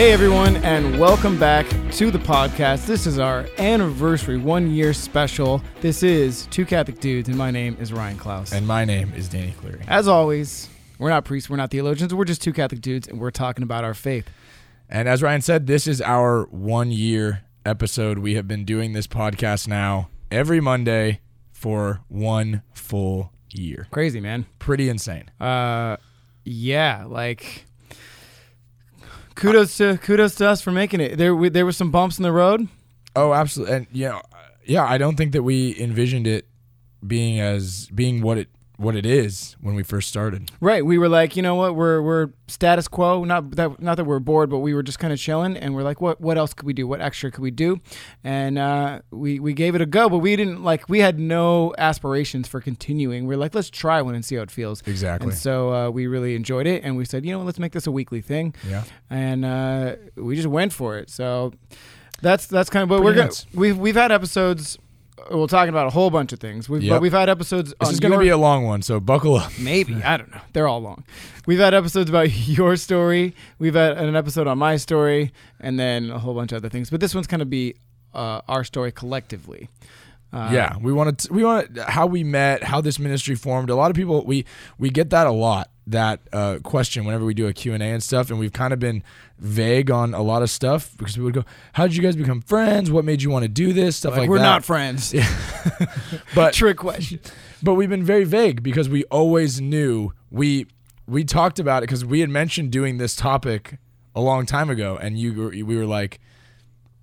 Hey everyone, and welcome back to the podcast. This is our anniversary one year special. This is Two Catholic Dudes, and my name is Ryan Klaus. And my name is Danny Cleary. As always, we're not priests, we're not theologians, we're just two Catholic dudes, and we're talking about our faith. And as Ryan said, this is our one year episode. We have been doing this podcast now every Monday for one full year. Crazy, man. Pretty insane. Uh, yeah, like kudos to kudos to us for making it. There, we, there were some bumps in the road. Oh, absolutely. And know, yeah, I don't think that we envisioned it being as being what it what it is when we first started. Right. We were like, you know what? We're we're status quo. Not that not that we're bored, but we were just kind of chilling, and we're like, what what else could we do? What extra could we do? And uh, we we gave it a go, but we didn't like. We had no aspirations for continuing. We are like, let's try one and see how it feels. Exactly. And so uh, we really enjoyed it, and we said, you know, let's make this a weekly thing. Yeah. And uh, we just went for it. So that's that's kind of. what Pretty we're nuts. we've we've had episodes. We're talking about a whole bunch of things. We've, Yep. But we've had episodes. This on is going to be a long one, so buckle up. Maybe I don't know. They're all long. We've had episodes about your story. We've had an episode on my story, and then a whole bunch of other things. But this one's kind of be uh, our story collectively. Uh, yeah, we wanted to, we want how we met, how this ministry formed. A lot of people we we get that a lot that uh, question whenever we do a Q and A and stuff, and we've kind of been vague on a lot of stuff because we would go, "How did you guys become friends? What made you want to do this?" Stuff like, like, we're that. not friends. yeah. but Trick question. but we've been very vague because we always knew we we talked about it because we had mentioned doing this topic a long time ago, and you we were like,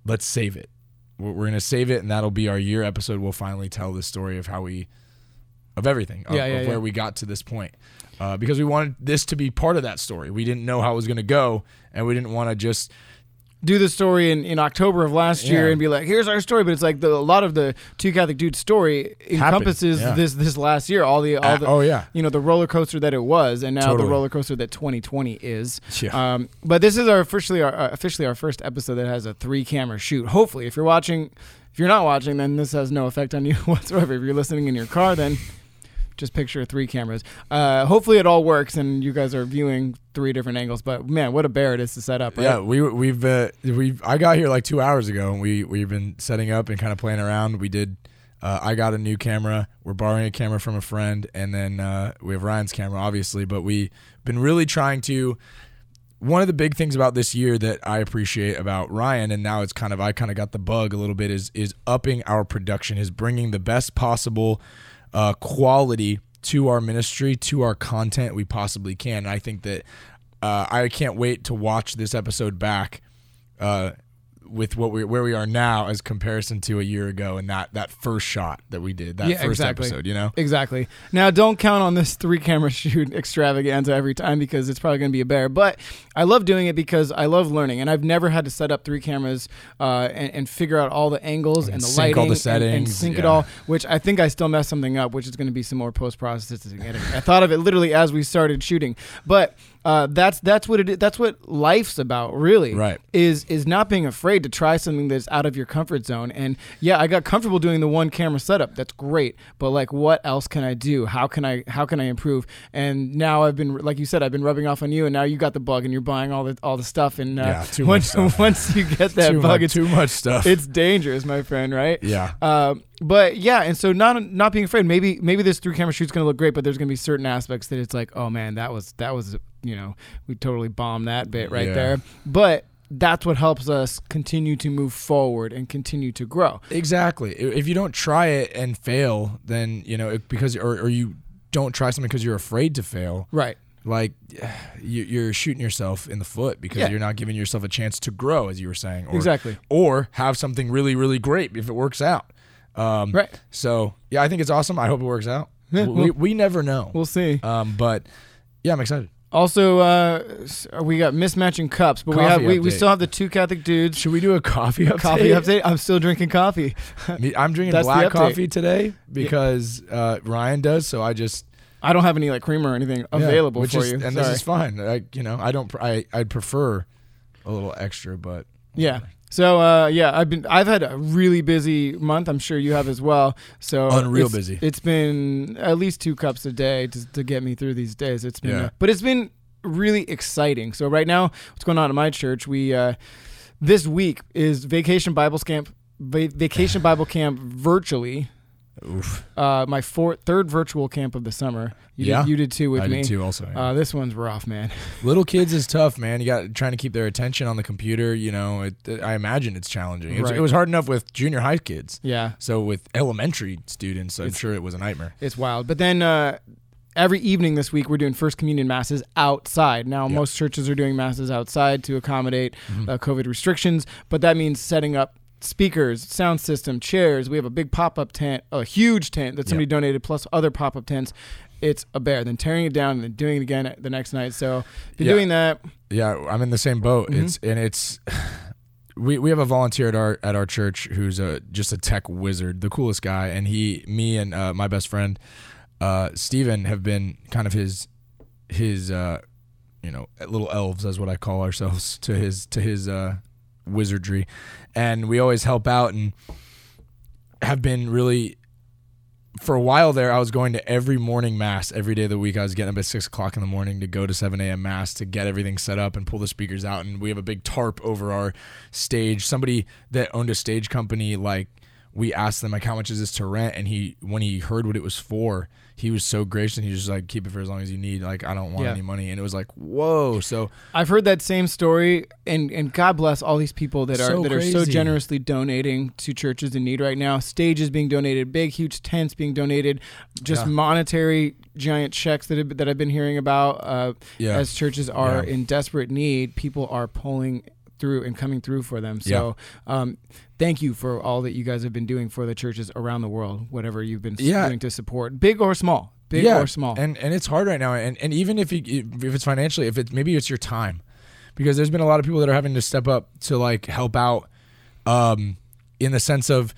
let's save it. We're, we're gonna save it, and that'll be our year episode. We'll finally tell the story of how we of everything of, Yeah, yeah, where we got to this point. Uh, because we wanted this to be part of that story. We didn't know how it was going to go, and we didn't want to just Do the story in, in October of last year Yeah. and be like, "Here's our story," but it's like the, a lot of the two Catholic dudes story encompasses yeah. this this last year. All the all Uh, the oh yeah, you know the roller coaster that it was, and now Totally. the roller coaster that 2020 is. yeah. Um, but this is our officially our uh, officially our first episode that has a three camera shoot. Hopefully, if you're watching, if you're not watching, then this has no effect on you whatsoever. If you're listening in your car, then just picture three cameras. Uh, hopefully, it all works and you guys are viewing three different angles. But man, what a bear it is to set up. Right? Yeah, we we've uh, we've I got here like two hours ago, and we we've been setting up and kind of playing around. We did. Uh, I got a new camera. We're borrowing a camera from a friend, and then uh, we have Ryan's camera, obviously. But we've been really trying to. One of the big things about this year that I appreciate about Ryan, and now it's kind of I kind of got the bug a little bit, is is upping our production, is bringing the best possible uh, quality to our ministry, to our content we possibly can. And I think that uh, I can't wait to watch this episode back uh, with what we where we are now as comparison to a year ago and that that first shot that we did that Yeah, first exactly. episode. You know, Exactly. Now, don't count on this three camera shoot extravaganza every time because it's probably going to be a bear. But I love doing it because I love learning, and I've never had to set up three cameras uh, and, and figure out all the angles and, And the sync lighting all the and- and, settings, sync it all. Which I think I still messed something up, which is going to be some more post processing editing. I thought of it literally as we started shooting, but. Uh, that's that's what it is. That's what life's about, really. Right. Is is not being afraid to try something that's out of your comfort zone. And yeah, I got comfortable doing the one camera setup. That's great. But like, what else can I do? How can I how can I improve? And now I've been like you said, I've been rubbing off on you, and now you got the bug, and you're buying all the all the stuff. And uh, Yeah, too much once stuff. once you get that too bug, much, it's too much stuff. it's dangerous, my friend. Right? yeah, Um, but yeah, and so not not being afraid. Maybe maybe this three camera shoot's gonna look great, but there's gonna be certain aspects that it's like, oh man, that was that was you know we totally bombed that bit right Yeah. there. But that's what helps us continue to move forward and continue to grow. exactly. If you don't try it and fail, then you know because or, or you don't try something because you're afraid to fail. Right. Like you- you're shooting yourself in the foot because Yeah. you're not giving yourself a chance to grow, as you were saying, or, Exactly. or have something really, really great if it works out. Um, Right. So yeah, I think it's awesome. I hope it works out. Yeah, we, well- we never know. We'll see. Um, but yeah, I'm excited. Also, uh, we got mismatching cups, but we have we, we still have the two Catholic dudes. Should we do a coffee update? Coffee update. I'm still drinking coffee. Me- I'm drinking black coffee today because uh, Ryan does. So I just I don't have any like creamer or anything available which for is, you. and Sorry. this is fine. I, you know, I don't. I I'd prefer a little extra, but Yeah. So uh, yeah, I've been I've had a really busy month. I'm sure you have as well. So Unreal it's- busy. It's been at least two cups a day to, to get me through these days. It's been, Yeah. uh, but it's been really exciting. So right now, what's going on at my church? We uh, this week is Vacation Bible Camp. Va- Vacation Bible Camp virtually. Oof. Uh, my fourth, third virtual camp of the summer. You Yeah. did, you did too with I me. did too. Also, yeah. Uh, this one's rough, man. little kids is tough, man. You got trying to keep their attention on the computer. You know, it, I imagine it's challenging. It was, Right. it was hard enough with junior high kids. Yeah, So with elementary students, I'm It's- sure it was a nightmare. it's wild. But then uh, every evening this week, we're doing First Communion masses outside. Now, Yeah. most churches are doing masses outside to accommodate Mhm. uh, COVID restrictions, but that means setting up speakers, sound system, chairs. We have a big pop up tent, a huge tent that somebody donated, plus other pop up tents. It's a bear. Then tearing it down and then doing it again the next night. So, been Yeah. doing that. Yeah, I'm in the same boat. Mhm. It's and it's we we have a volunteer at our at our church who's a just a tech wizard, the coolest guy, and he, me, and uh, my best friend, uh, Steven, have been kind of his his uh, you know little elves, as what I call ourselves to his to his uh, wizardry, and we always help out and have been really for a while there, I was going to every morning mass every day of the week. I was getting up at six o'clock in the morning to go to 7 a.m. mass to get everything set up and pull the speakers out. And we have a big tarp over our stage. Somebody that owned a stage company, like, we asked them, like, how much is this to rent? And he, when he heard what it was for, he was so gracious and he was just like, keep it for as long as you need. Like, I don't want Yeah. any money. And it was like, whoa. So, I've heard that same story, and, and God bless all these people that are So that are so generously donating to churches in need right now. Stages being donated, big huge tents being donated, just Yeah. monetary giant checks that have, that I've been hearing about. Uh, yeah. As churches are in desperate need, people are pulling through and coming through for them. So, um, thank you for all that you guys have been doing for the churches around the world, whatever you've been Yeah. doing to support, big or small, big Yeah, or small. and and it's hard right now and and even if you, if it's financially if it's maybe it's your time because there's been a lot of people that are having to step up to like help out um in the sense of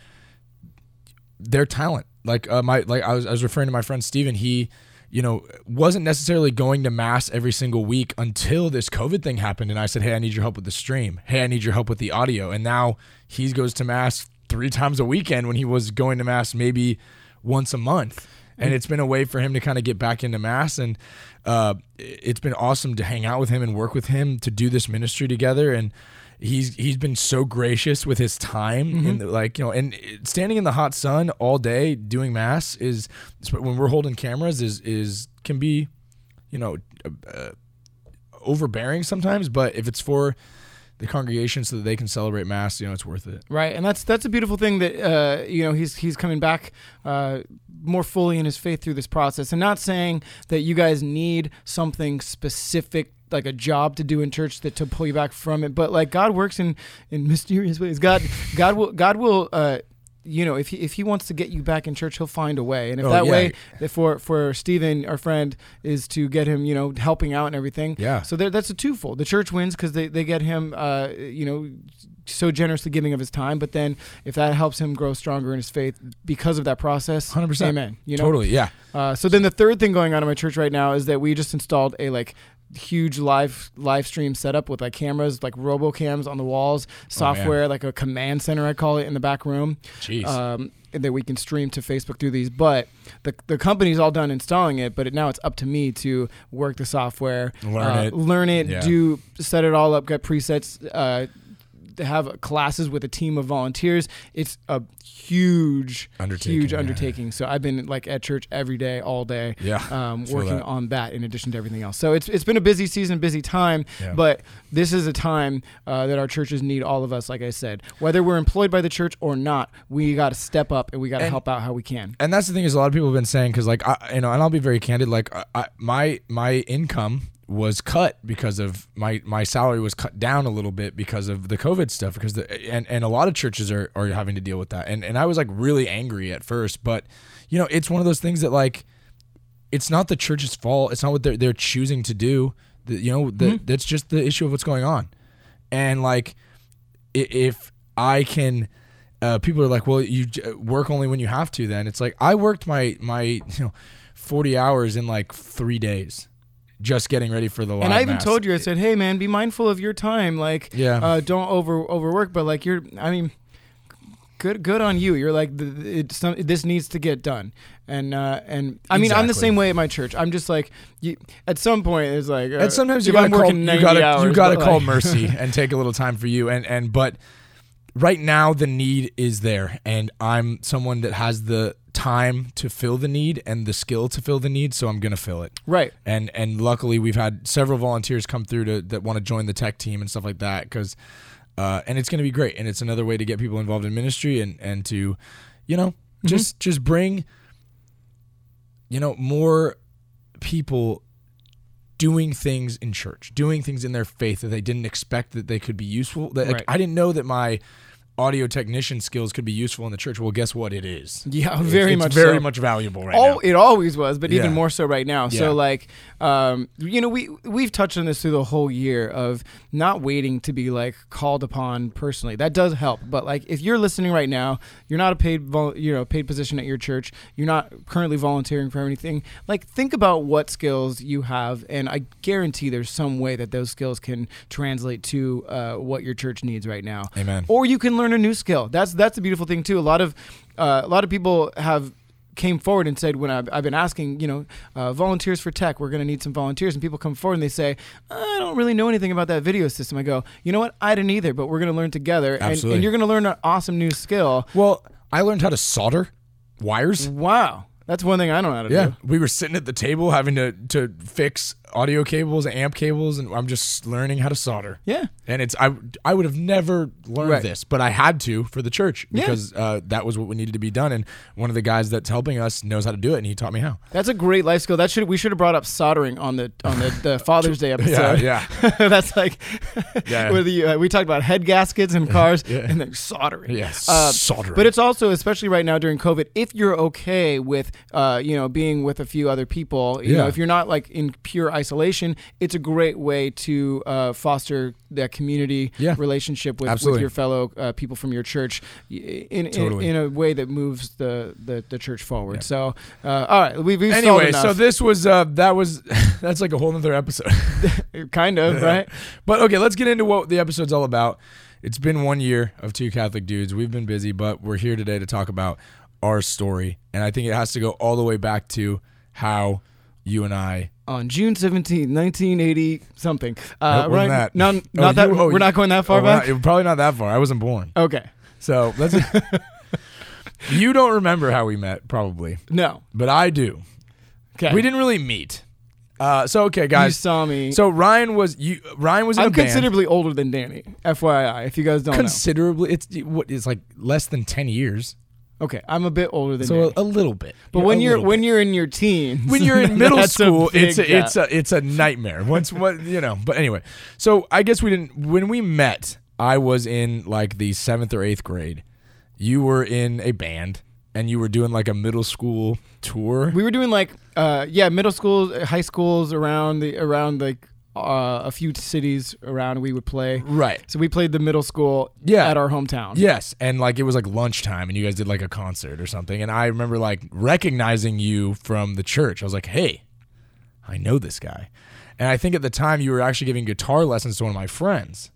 their talent like uh, my like I was, I was referring to my friend Steven he you know wasn't necessarily going to mass every single week until this covid thing happened. And I said hey I need your help with the stream. Hey I need your help with the audio. And now he goes to mass 3 times a weekend when he was going to mass maybe once a month. And it's been a way for him to kind of get back into mass. And uh, it's been awesome to hang out with him and work with him to do this ministry together. And he's he's been so gracious with his time and like you know and standing in the hot sun all day doing mass is when we're holding cameras is is can be you know uh, overbearing sometimes but if it's for the congregation so that they can celebrate mass you know it's worth it. Right, and that's that's a beautiful thing that uh, you know he's he's coming back uh, more fully in his faith through this process, and not saying that you guys need something specific like a job to do in church that to pull you back from it, but like God works in in mysterious ways. God God will God will. Uh, you know, if he if he wants to get you back in church, he'll find a way. And if Oh, that yeah. way, for for Stephen, our friend, is to get him, you know, helping out and everything. Yeah. So there, that's a twofold. The church wins because they, they get him, uh, you know, so generously giving of his time. But then if that helps him grow stronger in his faith because of that process, 100%. amen. You know. totally yeah Uh, so then the third thing going on in my church right now is that we just installed a like huge live live stream setup with like cameras like robocams on the walls software like a command center i call it in the back room jeez um, that we can stream to Facebook through these. But the the company's all done installing it, but it, now it's up to me to work the software, Learn uh, it. learn it, Yeah. do set it all up, get presets. Uh, to have classes with a team of volunteers, it's a huge, Undertaking, huge yeah. undertaking. So I've been like at church every day, all day, yeah um, working that. on that in addition to everything else. So it's it's been a busy season, busy time, Yeah. but this is a time uh, that our churches need all of us. Like I said, whether we're employed by the church or not, we got to step up and we got to help out how we can. and that's the thing is a lot of people have been saying because like I, you know and i'll be very candid like I, I, my my income was cut because of my my salary was cut down a little bit because of the covid stuff because the and, and a lot of churches are, are having to deal with that. And and i was like really angry at first but you know it's one of those things that like it's not the church's fault. It's not what they're, they're choosing to do. The, you know the, Mhm. that's just the issue of what's going on. And like if i can uh, people are like, well, you j- work only when you have to. Then. It's like I worked my my you know forty hours in like three days, just getting ready for the live and I even mass. told you, I said, "Hey, man, be mindful of your time. Like, Yeah. uh, don't over overwork. But like, you're, I mean, good good on you. You're like some, this needs to get done. And uh, and I mean I'm the same way at my church. I'm just like you, at some point it's like uh, and sometimes you gotta call you gotta you gotta call like- mercy and take a little time for you and and but right now the need is there and I'm someone that has the time to fill the need and the skill to fill the need so I'm gonna fill it. Right. and and luckily we've had several volunteers come through to that want to join the tech team and stuff like that because uh, and it's going to be great and it's another way to get people involved in ministry and and to you know just just bring you know more people doing things in church doing things in their faith that they didn't expect that they could be useful that like, i didn't know that my audio technician skills could be useful in the church well guess what it is Yeah, very it's much very so. much valuable right Oh, now it always was, but even more so right now. Yeah. So like, um, you know, we we've touched on this through the whole year of not waiting to be like called upon personally. That does help, but like if you're listening right now, you're not a paid, vol- you know, paid position at your church. You're not currently volunteering for anything. Like, think about what skills you have, and I guarantee there's some way that those skills can translate to uh, what your church needs right now amen or you can learn a new skill. That's that's a beautiful thing too. A lot of uh, a lot of people have came forward and said when I've, I've been asking, you know, uh, volunteers for tech, we're going to need some volunteers, and people come forward and they say, I don't really know anything about that video system. I go, you know what, I didn't either, but we're going to learn together, and, and you're going to learn an awesome new skill. Well, I learned how to solder wires. Wow, that's one thing I don't know how to Yeah, do. Yeah, we were sitting at the table having to to fix audio cables, amp cables, and I'm just learning how to solder. Yeah, And it's I I would have never learned Right. this, but I had to for the church Yeah. because uh, that was what we needed to be done. And one of the guys that's helping us knows how to do it, and he taught me how. that's a great life skill. That should we should have brought up soldering on the on the, the Father's Day episode. yeah. that's like Yeah. where the uh, we talked about head gaskets and cars Yeah. and then soldering. Yes, Uh, soldering. But it's also, especially right now during COVID, if you're okay with, uh, you know, being with a few other people, you know, Yeah. if you're not like in pure isolation, it's a great way to uh, foster that community Yeah. relationship with, with your fellow uh, people from your church in, in, Totally. in a way that moves the, the, the church forward. So, uh, all right, we, we've anyway, so this was uh that was that's like a whole other episode. kind of, right? But okay, let's get into what the episode's all about. It's been one year of two Catholic dudes. We've been busy, but we're here today to talk about our story. And I think it has to go all the way back to how you and I. On June 17, 1980 something. Uh, Nope, right? that. No, Oh, not that. you- oh, we're not going that far Oh, back. not- probably not that far. I wasn't born. okay. So let's. you don't remember how we met, probably, No. but I do. Okay. We didn't really meet. Uh, so okay, guys. You saw me. So Ryan was you. Ryan was in I'm a band. considerably older than Danny. FYI, if you guys don't considerably. It's what it's like less than ten years. Okay, I'm a bit older than you. So Danny. a, a little bit. but when a you're when bit. you're in your teens, when you're in middle that's a school, it's a, gap. it's a it's a nightmare. Once what you know, but anyway. So I guess we didn't when we met. I was in like the seventh or eighth grade. You were in a band, and you were doing like a middle school tour. we were doing like uh yeah middle schools, high schools around the around like uh, a few cities around. We would play. right. So we played the middle school Yeah. at our hometown. Yes, and like it was like lunchtime, and you guys did like a concert or something. And I remember like recognizing you from the church. I was like, "Hey, I know this guy." And I think at the time you were actually giving guitar lessons to one of my friends,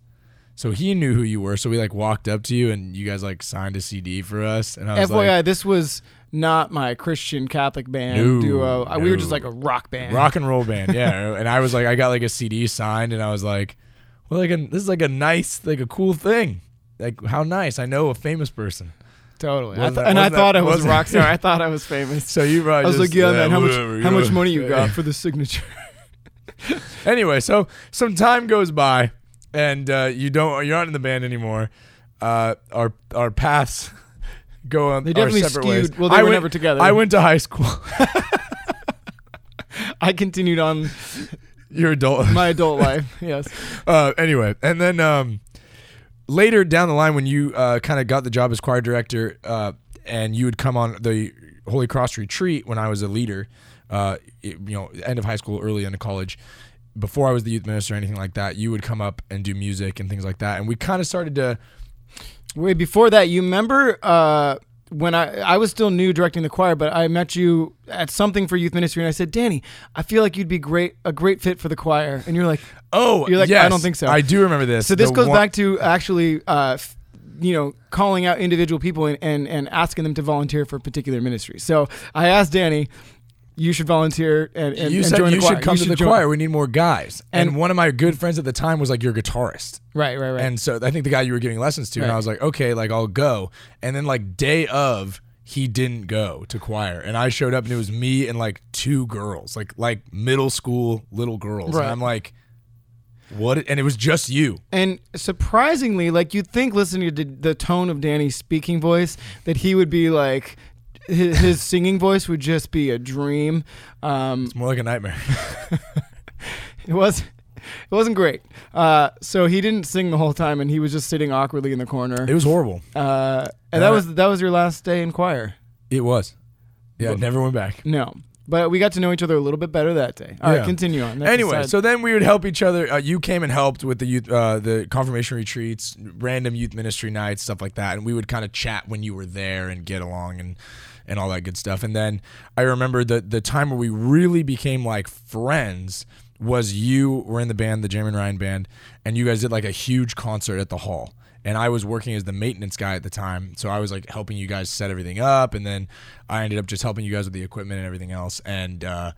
so he knew who you were. So we like walked up to you, and you guys like signed a CD for us. And I was FYI, like, this was not my Christian Catholic band No, duo. Uh, We were just like a rock band. "Rock and roll band, yeah." and I was like, I got like a CD signed, and I was like, "Well, like a, this is like a nice, like a cool thing." Like how nice! I know a famous person. Totally. I th- that- and I wasn't that- thought I was a rock star. I thought I was famous. So you probably I was just, like, yeah, man, how much how much money you got for the signature? Anyway, so some time goes by, and uh, you don't you're not in the band anymore. Uh, our our paths go on They definitely our separate skewed- ways. well, they I were went, never together. I went to high school. I continued on Your adult. my adult life. Yes. uh, anyway, and then um, later down the line, when you uh, kind of got the job as choir director, uh, and you would come on the Holy Cross retreat when I was a leader, uh, it- you know, end of high school, early into college. Before I was the youth minister or anything like that, you would come up and do music and things like that, and we kind of started to. Wait, before that, you remember uh, when I I was still new directing the choir, but I met you at something for youth ministry, and I said, Danny, I feel like you'd be great a great fit for the choir, and you're like, Oh, You're like, I don't think so. I do remember this. so this The goes one- back to actually uh, f- you know, calling out individual people and, and, and asking them to volunteer for particular ministries. So I asked Danny, you should volunteer and, and, you and said join you the choir. should come to the join- choir. We need more guys. And, And- one of my good friends at the time was like your guitarist. Right, right, right. And so I think the guy you were giving lessons to, and I was like, okay, like I'll go. And then like day of, he didn't go to choir, and I showed up, and it was me and like two girls, like like middle school little girls. Right. And I'm like, what? And it was just you. And surprisingly, like you'd think, listening to the tone of Danny's speaking voice, that he would be like, his, his singing voice would just be a dream. Um, It's more like a nightmare. it was, it wasn't great. Uh, so he didn't sing the whole time, and he was just sitting awkwardly in the corner. it was horrible. Uh, and that was that was your last day in choir. It was. Yeah, Well- never went back. No, but we got to know each other a little bit better that day. All right, Yeah. continue on. That's anyway, so then we would help each other. Uh, you came and helped with the youth, uh, the confirmation retreats, random youth ministry nights, stuff like that, and we would kind of chat when you were there and get along and and all that good stuff. And then I remember the the time where we really became like friends was you were in the band, the Jeremy and Ryan band, and you guys did like a huge concert at the hall. And I was working as the maintenance guy at the time, so I was like helping you guys set everything up, and then I ended up just helping you guys with the equipment and everything else. And uh,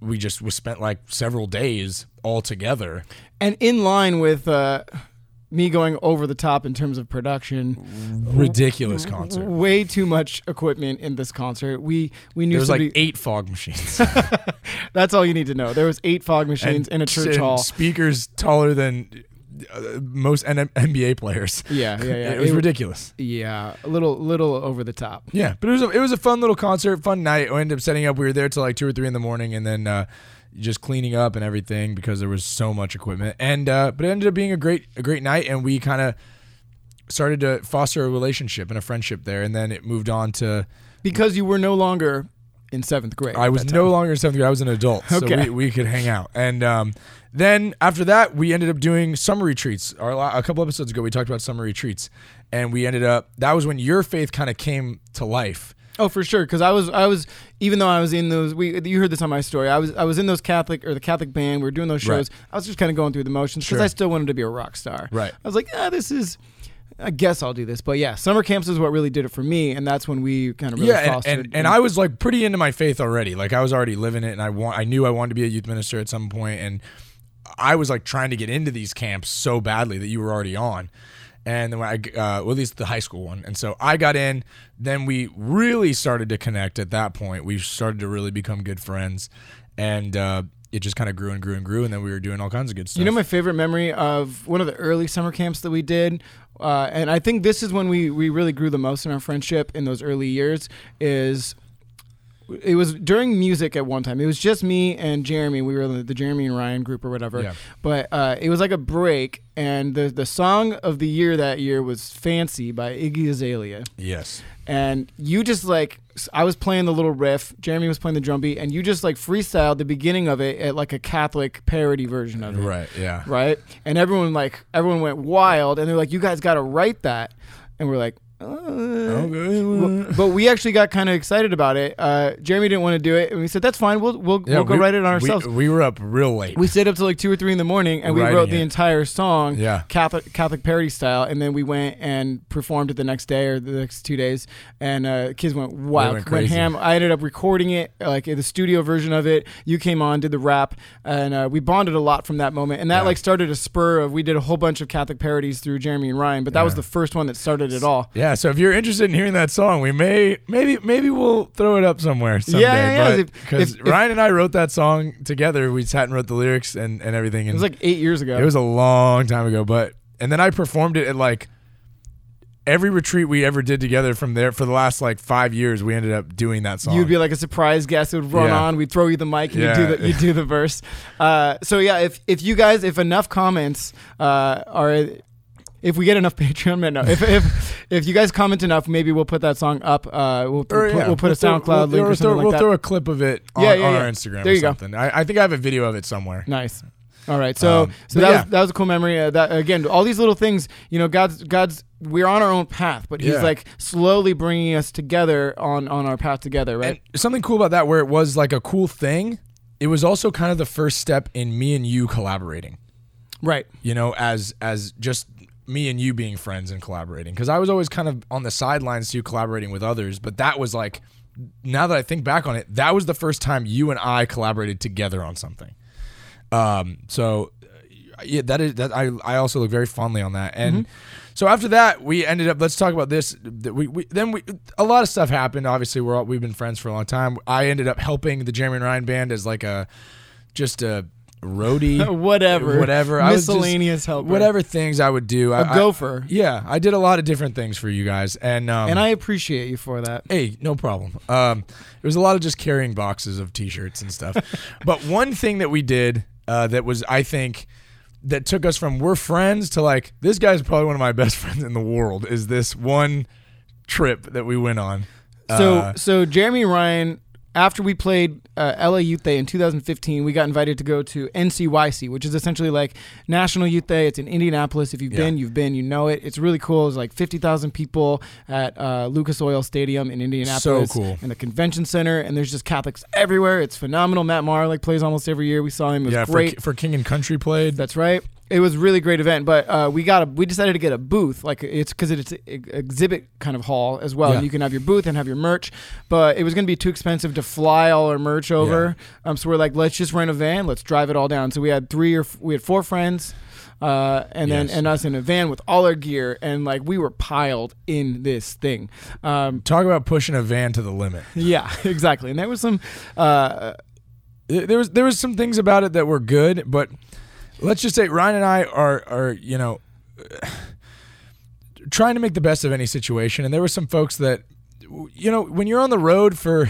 we just we spent like several days all together. and in line with uh, me going over the top in terms of production. Ridiculous concert. Way too much equipment in this concert. We we knew There was somebody, like eight fog machines that's all you need to know. There was eight fog machines in a church hall. Speakers taller than uh, most N- NBA players. Yeah, yeah, yeah. It was It- ridiculous. Yeah, a little little over the top. Yeah, but it was a, it was a fun little concert, fun night. We ended up setting up. We were there till like two or three in the morning, and then uh, just cleaning up and everything because there was so much equipment. And uh, but it ended up being a great a great night, and we kind of started to foster a relationship and a friendship there. And then it moved on to Because you were no longer in seventh grade. I was no longer in seventh grade. I was an adult, so Okay. we, we could hang out. And um, then after that, we ended up doing summer retreats. Our, a couple episodes ago, we talked about summer retreats, and we ended up. That was when your faith kind of came to life. Oh, for sure. Because I was, I was, even though I was in those, we, you heard this on my story. I was, I was in those Catholic or the Catholic band. We were doing those Right. shows. I was just kind of going through the motions because Sure. I still wanted to be a rock star. Right. I was like, ah, this is. I guess I'll do this, but yeah, summer camps is what really did it for me, and that's when we kind of really yeah, and, and, and I was like pretty into my faith already. Like I was already living it, and I want I knew I wanted to be a youth minister at some point, and I was like trying to get into these camps so badly that you were already on. And then when I, uh, well, at least the high school one, and so I got in. Then we really started to connect. At that point, we started to really become good friends, and uh, it just kind of grew and grew and grew. And then we were doing all kinds of good stuff. You know my favorite memory of one of the early summer camps that we did, uh, and I think this is when we we really grew the most in our friendship in those early years. Is it was during music at one time. It was just me and Jeremy. We were the, the Jeremy and Ryan group or whatever. Yeah. But uh, it was like a break, and the the song of the year that year was "Fancy" by Iggy Azalea. yes, and you just like I was playing the little riff, Jeremy was playing the drum beat, and you just like freestyled the beginning of it at like a Catholic parody version of it, right, yeah, right? And everyone like everyone went wild, and they're like, "You guys got to write that," and we're like. Uh, Okay. but we actually got kind of excited about it. Uh, Jeremy didn't want to do it, and we said that's fine. We'll we'll, Yeah, we'll go we- write it on ourselves. We, were up real late. We stayed up till like two or three in the morning, and we wrote the it. entire song, Yeah. Catholic Catholic parody style, and then we went and performed it the next day or the next two days, and uh, kids went wild, went crazy. ham. I ended up recording it, like the studio version of it. You came on, did the rap, and uh, we bonded a lot from that moment, and that Yeah. like started a spur of. We did a whole bunch of Catholic parodies through Jeremy and Ryan, but that was the first one that started it all. Yeah, so if you're interested in hearing that song, we may maybe maybe we'll throw it up somewhere someday. yeah, yeah, Because if- Ryan and I wrote that song together. We sat and wrote the lyrics and, and everything. It was like eight years ago. it was a long time ago, but and then I performed it at like every retreat we ever did together from there for the last like five years. We ended up doing that song. You'd be like a surprise guest. It would run Yeah. on. We'd throw you the mic and Yeah. you do the you do the verse. Uh, so yeah, if if you guys if enough comments uh, are if we get enough Patreon, no, if if if you guys comment enough, maybe we'll put that song up. Uh, we'll Or, put, yeah, we'll put a throw- SoundCloud link or or throw, something we'll that. throw a clip of it on, Yeah, yeah, on our Instagram There or you go. something. I, I think I have a video of it somewhere. Nice. All right, so Um, so that was that was a cool memory. Uh, that again, all these little things, you know, God's God's we're on our own path, but He's like slowly bringing us together on on our path together, right? And something cool about that, where it was like a cool thing, it was also kind of the first step in me and you collaborating. right. you know as as just me and you being friends and collaborating because I was always kind of on the sidelines too, collaborating with others. But that was like, now that I think back on it, that was the first time you and I collaborated together on something. Um, so uh, yeah, that is that. I I also look very fondly on that and. So after that, we ended up. Let's talk about this. We, we then we a lot of stuff happened. Obviously, we're all, we've been friends for a long time. I ended up helping the Jeremy and Ryan band as like a just a roadie, whatever, whatever. I was just- miscellaneous helper, whatever things I would do. a I, I- gopher. yeah, I did a lot of different things for you guys, and um, and I appreciate you for that. Hey, no problem. Um, it was a lot of just carrying boxes of T-shirts and stuff. but one thing that we did uh, that was, I think, that took us from we're friends to like this guy's probably one of my best friends in the world. Is this one trip that we went on? So Uh, so Jeremy Ryan, after we played uh, LA Youth Day in 2015, we got invited to go to NCYC, which is essentially like National Youth Day. It's in Indianapolis. If you've Yeah. been, you've been, you know it. It's really cool. It's like 50,000 people at uh, Lucas Oil Stadium in Indianapolis, So cool. in the convention center, and there's just Catholics everywhere. It's phenomenal. Matt Maher like plays almost every year. We saw him. It was yeah, great. for, for King and Country played. That's right. It was a really great event, but uh, we got a we decided to get a booth, like it's because it's an exhibit kind of hall as well. Yeah. You can have your booth and have your merch, but it was going to be too expensive to fly all our merch over. Um, so we're like, let's just rent a van, let's drive it all down. So we had three or f- we had four friends, uh, and then and us in a van with all our gear, and like we were piled in this thing. Um, Talk about pushing a van to the limit. yeah, exactly. And there was some. Uh, there was there was some things about it that were good, but let's just say Ryan and I are are you know trying to make the best of any situation, and there were some folks that you know when you're on the road for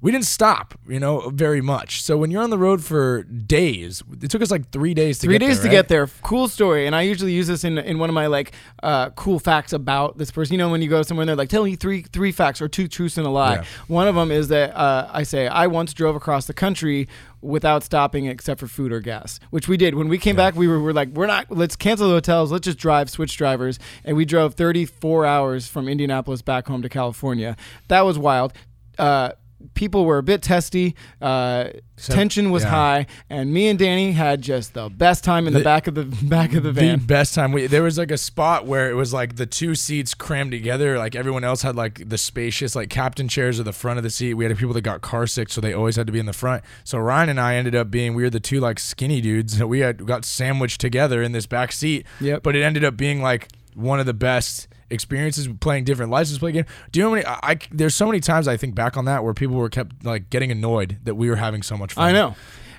we didn't stop you know very much so when you're on the road for days it took us like three days to three get days there, to right? get there. Cool story, and I usually use this in in one of my like uh, cool facts about this person. You know, when you go somewhere, and they're like, "Tell me three three facts or two truths and a lie." Yeah. One of them is that uh, I say I once drove across the country without stopping except for food or gas, which we did. When we came back, we were, were like, "We're not. Let's cancel the hotels. Let's just drive, switch drivers," and we drove 34 hours from Indianapolis back home to California. That was wild. Uh, People were a bit testy. Uh, So- tension was yeah. high, and me and Danny had just the best time in the, The- back of the back of the van. the best time we there was like a spot where it was like the two seats crammed together like everyone else had like the spacious like captain chairs at the front of the seat we had people that got car sick so they always had to be in the front so ryan and i ended up being we were the two like skinny dudes that we had got sandwiched together in this back seat Yep. but it ended up being like one of the best experiences playing different license plate games. Do you know how many? I, I there's so many times I think back on that where people were kept like getting annoyed that we were having so much fun. I know.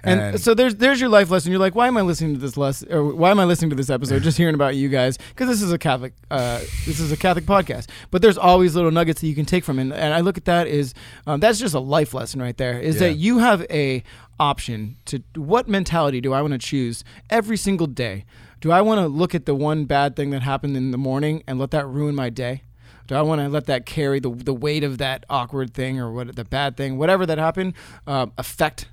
And, And- so there's there's your life lesson. You're like, why am I listening to this less or why am I listening to this episode? Just hearing about you guys because this is a Catholic uh, this is a Catholic podcast. But there's always little nuggets that you can take from it. And, and I look at that is um, that's just a life lesson right there. Is Yeah. that you have a option to what mentality do I want to choose every single day? Do I want to look at the one bad thing that happened in the morning and let that ruin my day? Do I want to let that carry the the weight of that awkward thing or what the bad thing, whatever that happened, um, affect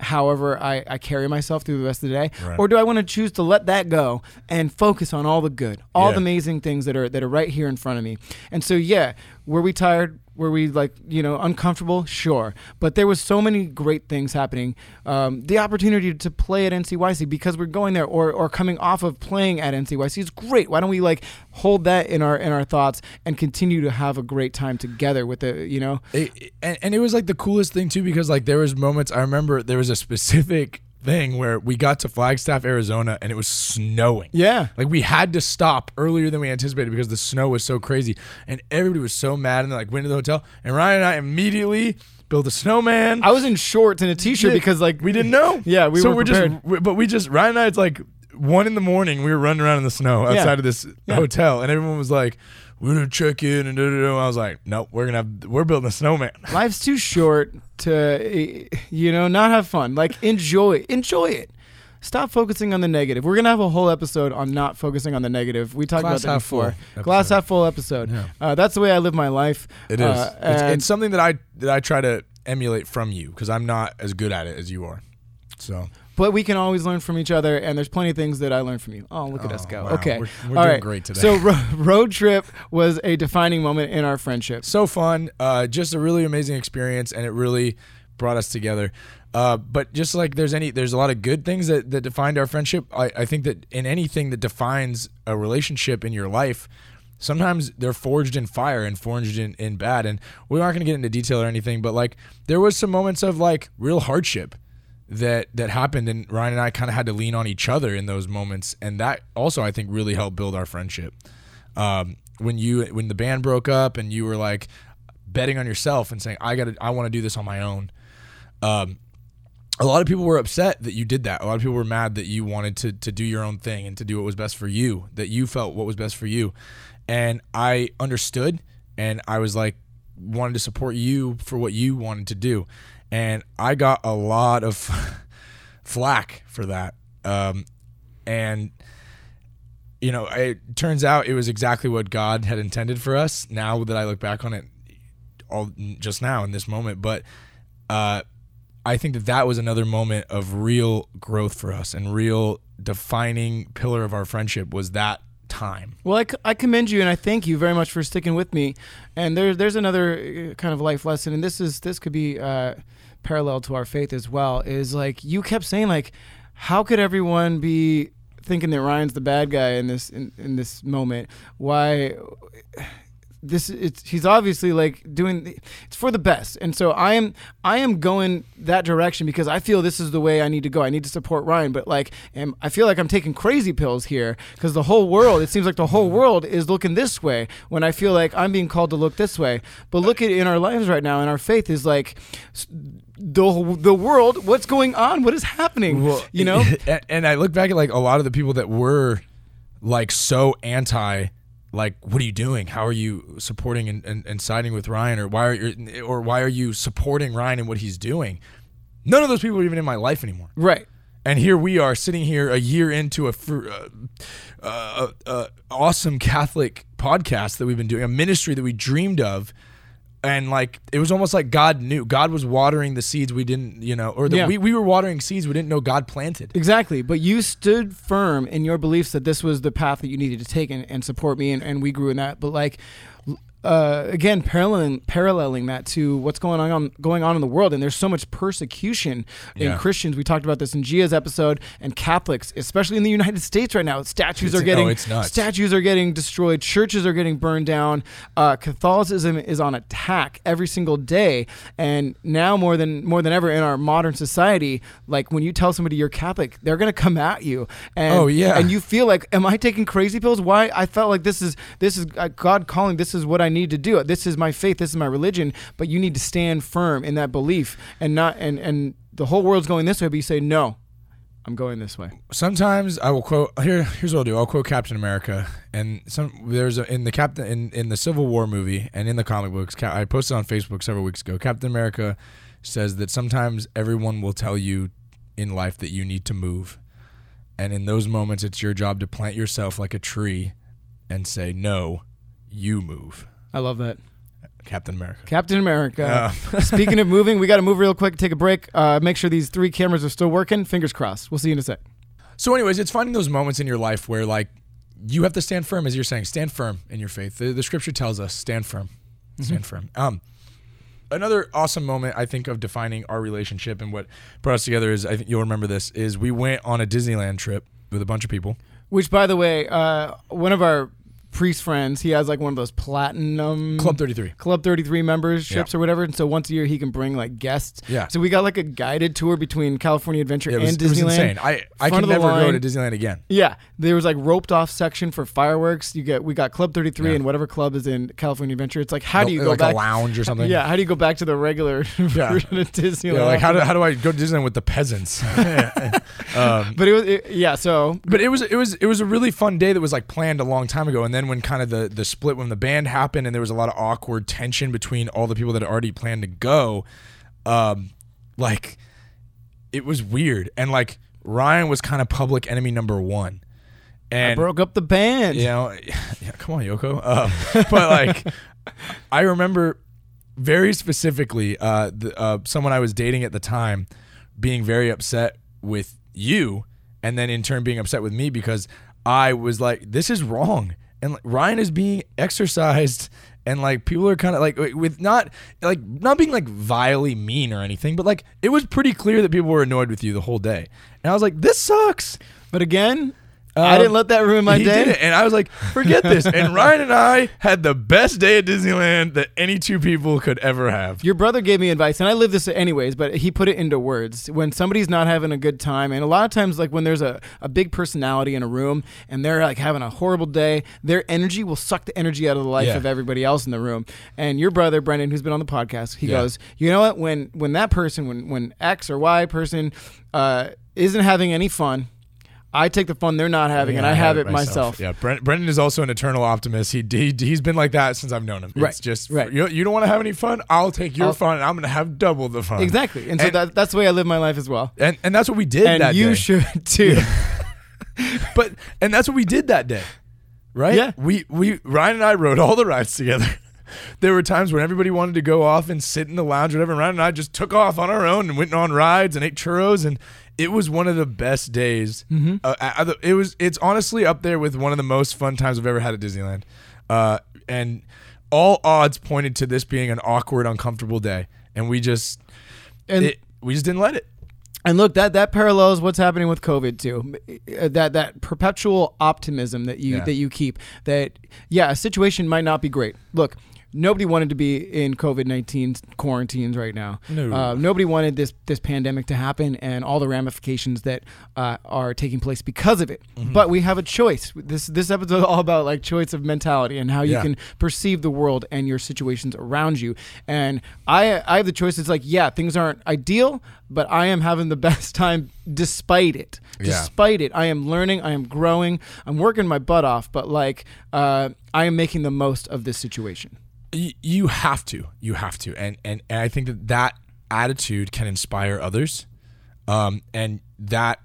however I, I carry myself through the rest of the day Right. or do i want to choose to let that go and focus on all the good all Yeah. the amazing things that are that are right here in front of me and so yeah were we tired? Were we like you know uncomfortable? Sure. But there was so many great things happening. Um, the opportunity to play at ncyc because we're going there or, or coming off of playing at ncyc is great. Why don't we like hold that in our in our thoughts and continue to have a great time together with the you know? It, and, and it was like the coolest thing too because like there was moments i remember there was a specific thing where we got to flagstaff arizona and it was snowing. Yeah. Like we had to stop earlier than we anticipated because the snow was so crazy. And everybody was so mad and they like went to the hotel. And ryan and i immediately built a snowman. I was in shorts and a t-shirt Yeah, because like we didn't know. Yeah, we so were prepared. just we- but we just ryan and i it's like one in the morning we were running around in the snow Yeah. outside of this Yeah. hotel. And everyone was like we're gonna check in and da, da, da. I was like, nope, we're gonna have, we're building a snowman. life's too short to you know not have fun like enjoy enjoy it stop focusing on the negative we're gonna have a whole episode on not focusing on the negative we talked Glass about that half before full glass episode. half full episode Yeah. uh, that's the way i live my life It is. Uh, it's, it's something that I that I try to emulate from you because I'm not as good at it as you are. So but we can always learn from each other and there's plenty of things that i learned from you oh look at us Oh, go wow. okay We're- we're All doing right. great today. so ro- road trip was a defining moment in our friendship so fun, uh, just a really amazing experience, and it really brought us together. Uh, but just like there's any, there's a lot of good things that, that defined our friendship. I, I think that in anything that defines a relationship in your life, sometimes they're forged in fire and forged in, in bad. And we aren't going to get into detail or anything, but like there was some moments of like real hardship that that happened and Ryan and I kind of had to lean on each other in those moments and that also I think really helped build our friendship. Um, when you when the band broke up and you were like betting on yourself and saying I got to I want to do this on my own. Um, a lot of people were upset that you did that. A lot of people were mad that you wanted to to do your own thing and to do what was best for you, that you felt what was best for you. And I understood and I was like wanted to support you for what you wanted to do and I got a lot of flack for that. Um, and you know, it turns out it was exactly what God had intended for us. Now that I look back on it, all just now in this moment, but uh, I think that that was another moment of real growth for us and real defining pillar of our friendship was that time. Well, I, I commend you and I thank you very much for sticking with me. And there's there's another uh, kind of life lesson, and this is this could be. Uh, parallel to our faith as well is like you kept saying like how could everyone be thinking that Ryan's the bad guy in this in, in this moment? Why this it's he's obviously like doing it's for the best. And so i am i am going that direction because i feel this is the way i need to go. I need to support ryan but like am, i feel like i'm taking crazy pills here because the whole world it seems like the whole world is looking this way when i feel like i'm being called to look this way. But look at in our lives right now and our faith is like the the world what's going on? What is happening? Well, you know? and i look back at like a lot of the people that were like so anti like what are you doing? How are you supporting and, and, and siding with ryan? Or why are you or why are you supporting ryan and what he's doing? None of those people are even in my life anymore. Right. And here we are sitting here a year into a uh, uh, uh, awesome catholic podcast that we've been doing a ministry that we dreamed of and like it was almost like God knew. God was watering the seeds we didn't you know or the, yeah. we, we were watering seeds we didn't know God planted. Exactly. But you stood firm in your beliefs that this was the path that you needed to take and, and support me and, and we grew in that. But like uh, again paralleling paralleling that to what's going on going on in the world. And there's so much persecution in yeah. Christians. We talked about this in Gia's episode and Catholics especially in the United States right now. Statues it's, are getting oh, statues are getting destroyed. Churches are getting burned down. Uh, Catholicism is on attack every single day. And now more than more than ever in our modern society like when you tell somebody you're Catholic they're gonna come at you. And oh yeah. and you feel like am I taking crazy pills? Why? I felt like this is this is uh, God calling this is what I I need to do. It. This is my faith. This is my religion. But you need to stand firm in that belief and not and and the whole world's going this way. But you say no. I'm going this way. Sometimes I will quote here. Here's what I'll do. I'll quote Captain America, and some there's a, in the Captain in, in the Civil War movie and in the comic books. I posted on Facebook several weeks ago. Captain America says that sometimes everyone will tell you in life that you need to move, and in those moments, it's your job to plant yourself like a tree, and say no, you move. I love that. Captain America. Captain America. Speaking of moving, we got to move real quick, take a break, uh, make sure these three cameras are still working. Fingers crossed. We'll see you in a sec. So, anyways, it's finding those moments in your life where, like, you have to stand firm, as you're saying, stand firm in your faith. The, the scripture tells us, stand firm, mm-hmm. stand firm. Um, another awesome moment I think of defining our relationship and what brought us together is I think you'll remember this is we went on a Disneyland trip with a bunch of people. Which, by the way, uh, one of our priest friends. He has like one of those platinum Club 33. Club 33 memberships or whatever. And so once a year he can bring like guests. Yeah. So we got like a guided tour between California Adventure it was, and Disneyland. It was insane. I, I can never line. go to Disneyland again. Yeah. There was like roped off section for fireworks. You get we got Club 33 yeah. and whatever club is in California Adventure. It's like how do you go like back a lounge or something? Yeah, how do you go back to the regular yeah. version of Disneyland? Yeah, like how do, how do I go to Disneyland with the peasants? um, but it was it, yeah, so but it was it was it was a really fun day that was like planned a long time ago and then when kind of the the split when the band happened and there was a lot of awkward tension between all the people that had already planned to go um like it was weird. And like Ryan was kind of public enemy number 1 and I broke up the band. You know yeah come on Yoko. Um, but like I remember very specifically uh, the, uh, someone I was dating at the time being very upset with you and then in turn being upset with me because I was like this is wrong and like, Ryan is being exercised and like people are kind of like with not like not being like vilely mean or anything, but like it was pretty clear that people were annoyed with you the whole day. And I was like, this sucks. But again, I didn't let that ruin my Um, he day. Did it, and I was like, forget this. And Ryan and I had the best day at Disneyland that any two people could ever have. Your brother gave me advice, and I live this anyways, but he put it into words. When somebody's not having a good time, and a lot of times, like when there's a, a big personality in a room and they're like having a horrible day, their energy will suck the energy out of the life Yeah. of everybody else in the room. And your brother, Brendan, who's been on the podcast, he Yeah. goes, You know what? When when that person, when, when X or Y person uh, isn't having any fun, I take the fun they're not having, and I have it myself. Yeah, Brent, Brendan is also an eternal optimist. He, he he's been like that since I've known him. Right, It's just right. You, you don't want to have any fun. I'll take your I'll- fun, and I'm gonna have double the fun. Exactly. And so that, that's the way I live my life as well. And and that's what we did And that you day. should too. but and that's what we did that day, right? Yeah. We we Ryan and I rode all the rides together. There were times when everybody wanted to go off and sit in the lounge, or whatever. And Ryan and I just took off on our own and went on rides and ate churros, and it was one of the best days. Mm-hmm. Uh, I- it was. It's honestly up there with one of the most fun times I've ever had at Disneyland. Uh, and all odds pointed to this being an awkward, uncomfortable day, and we just And it, we just didn't let it. And look, that that parallels what's happening with COVID too. Uh, That that perpetual optimism that you Yeah. that you keep. That yeah, a situation might not be great. Look, nobody wanted to be in COVID nineteen quarantines right now. No. Uh, nobody wanted this this pandemic to happen and all the ramifications that uh, are taking place because of it. Mm-hmm. But we have a choice. This this episode is all about like choice of mentality and how you Yeah. can perceive the world and your situations around you. And I I have the choice. It's like yeah, things aren't ideal, but I am having the best time despite it. Yeah. Despite it, I am learning. I am growing. I'm working my butt off. But like uh, I am making the most of this situation. You have to you have to and and, and i think that that attitude can inspire others um and that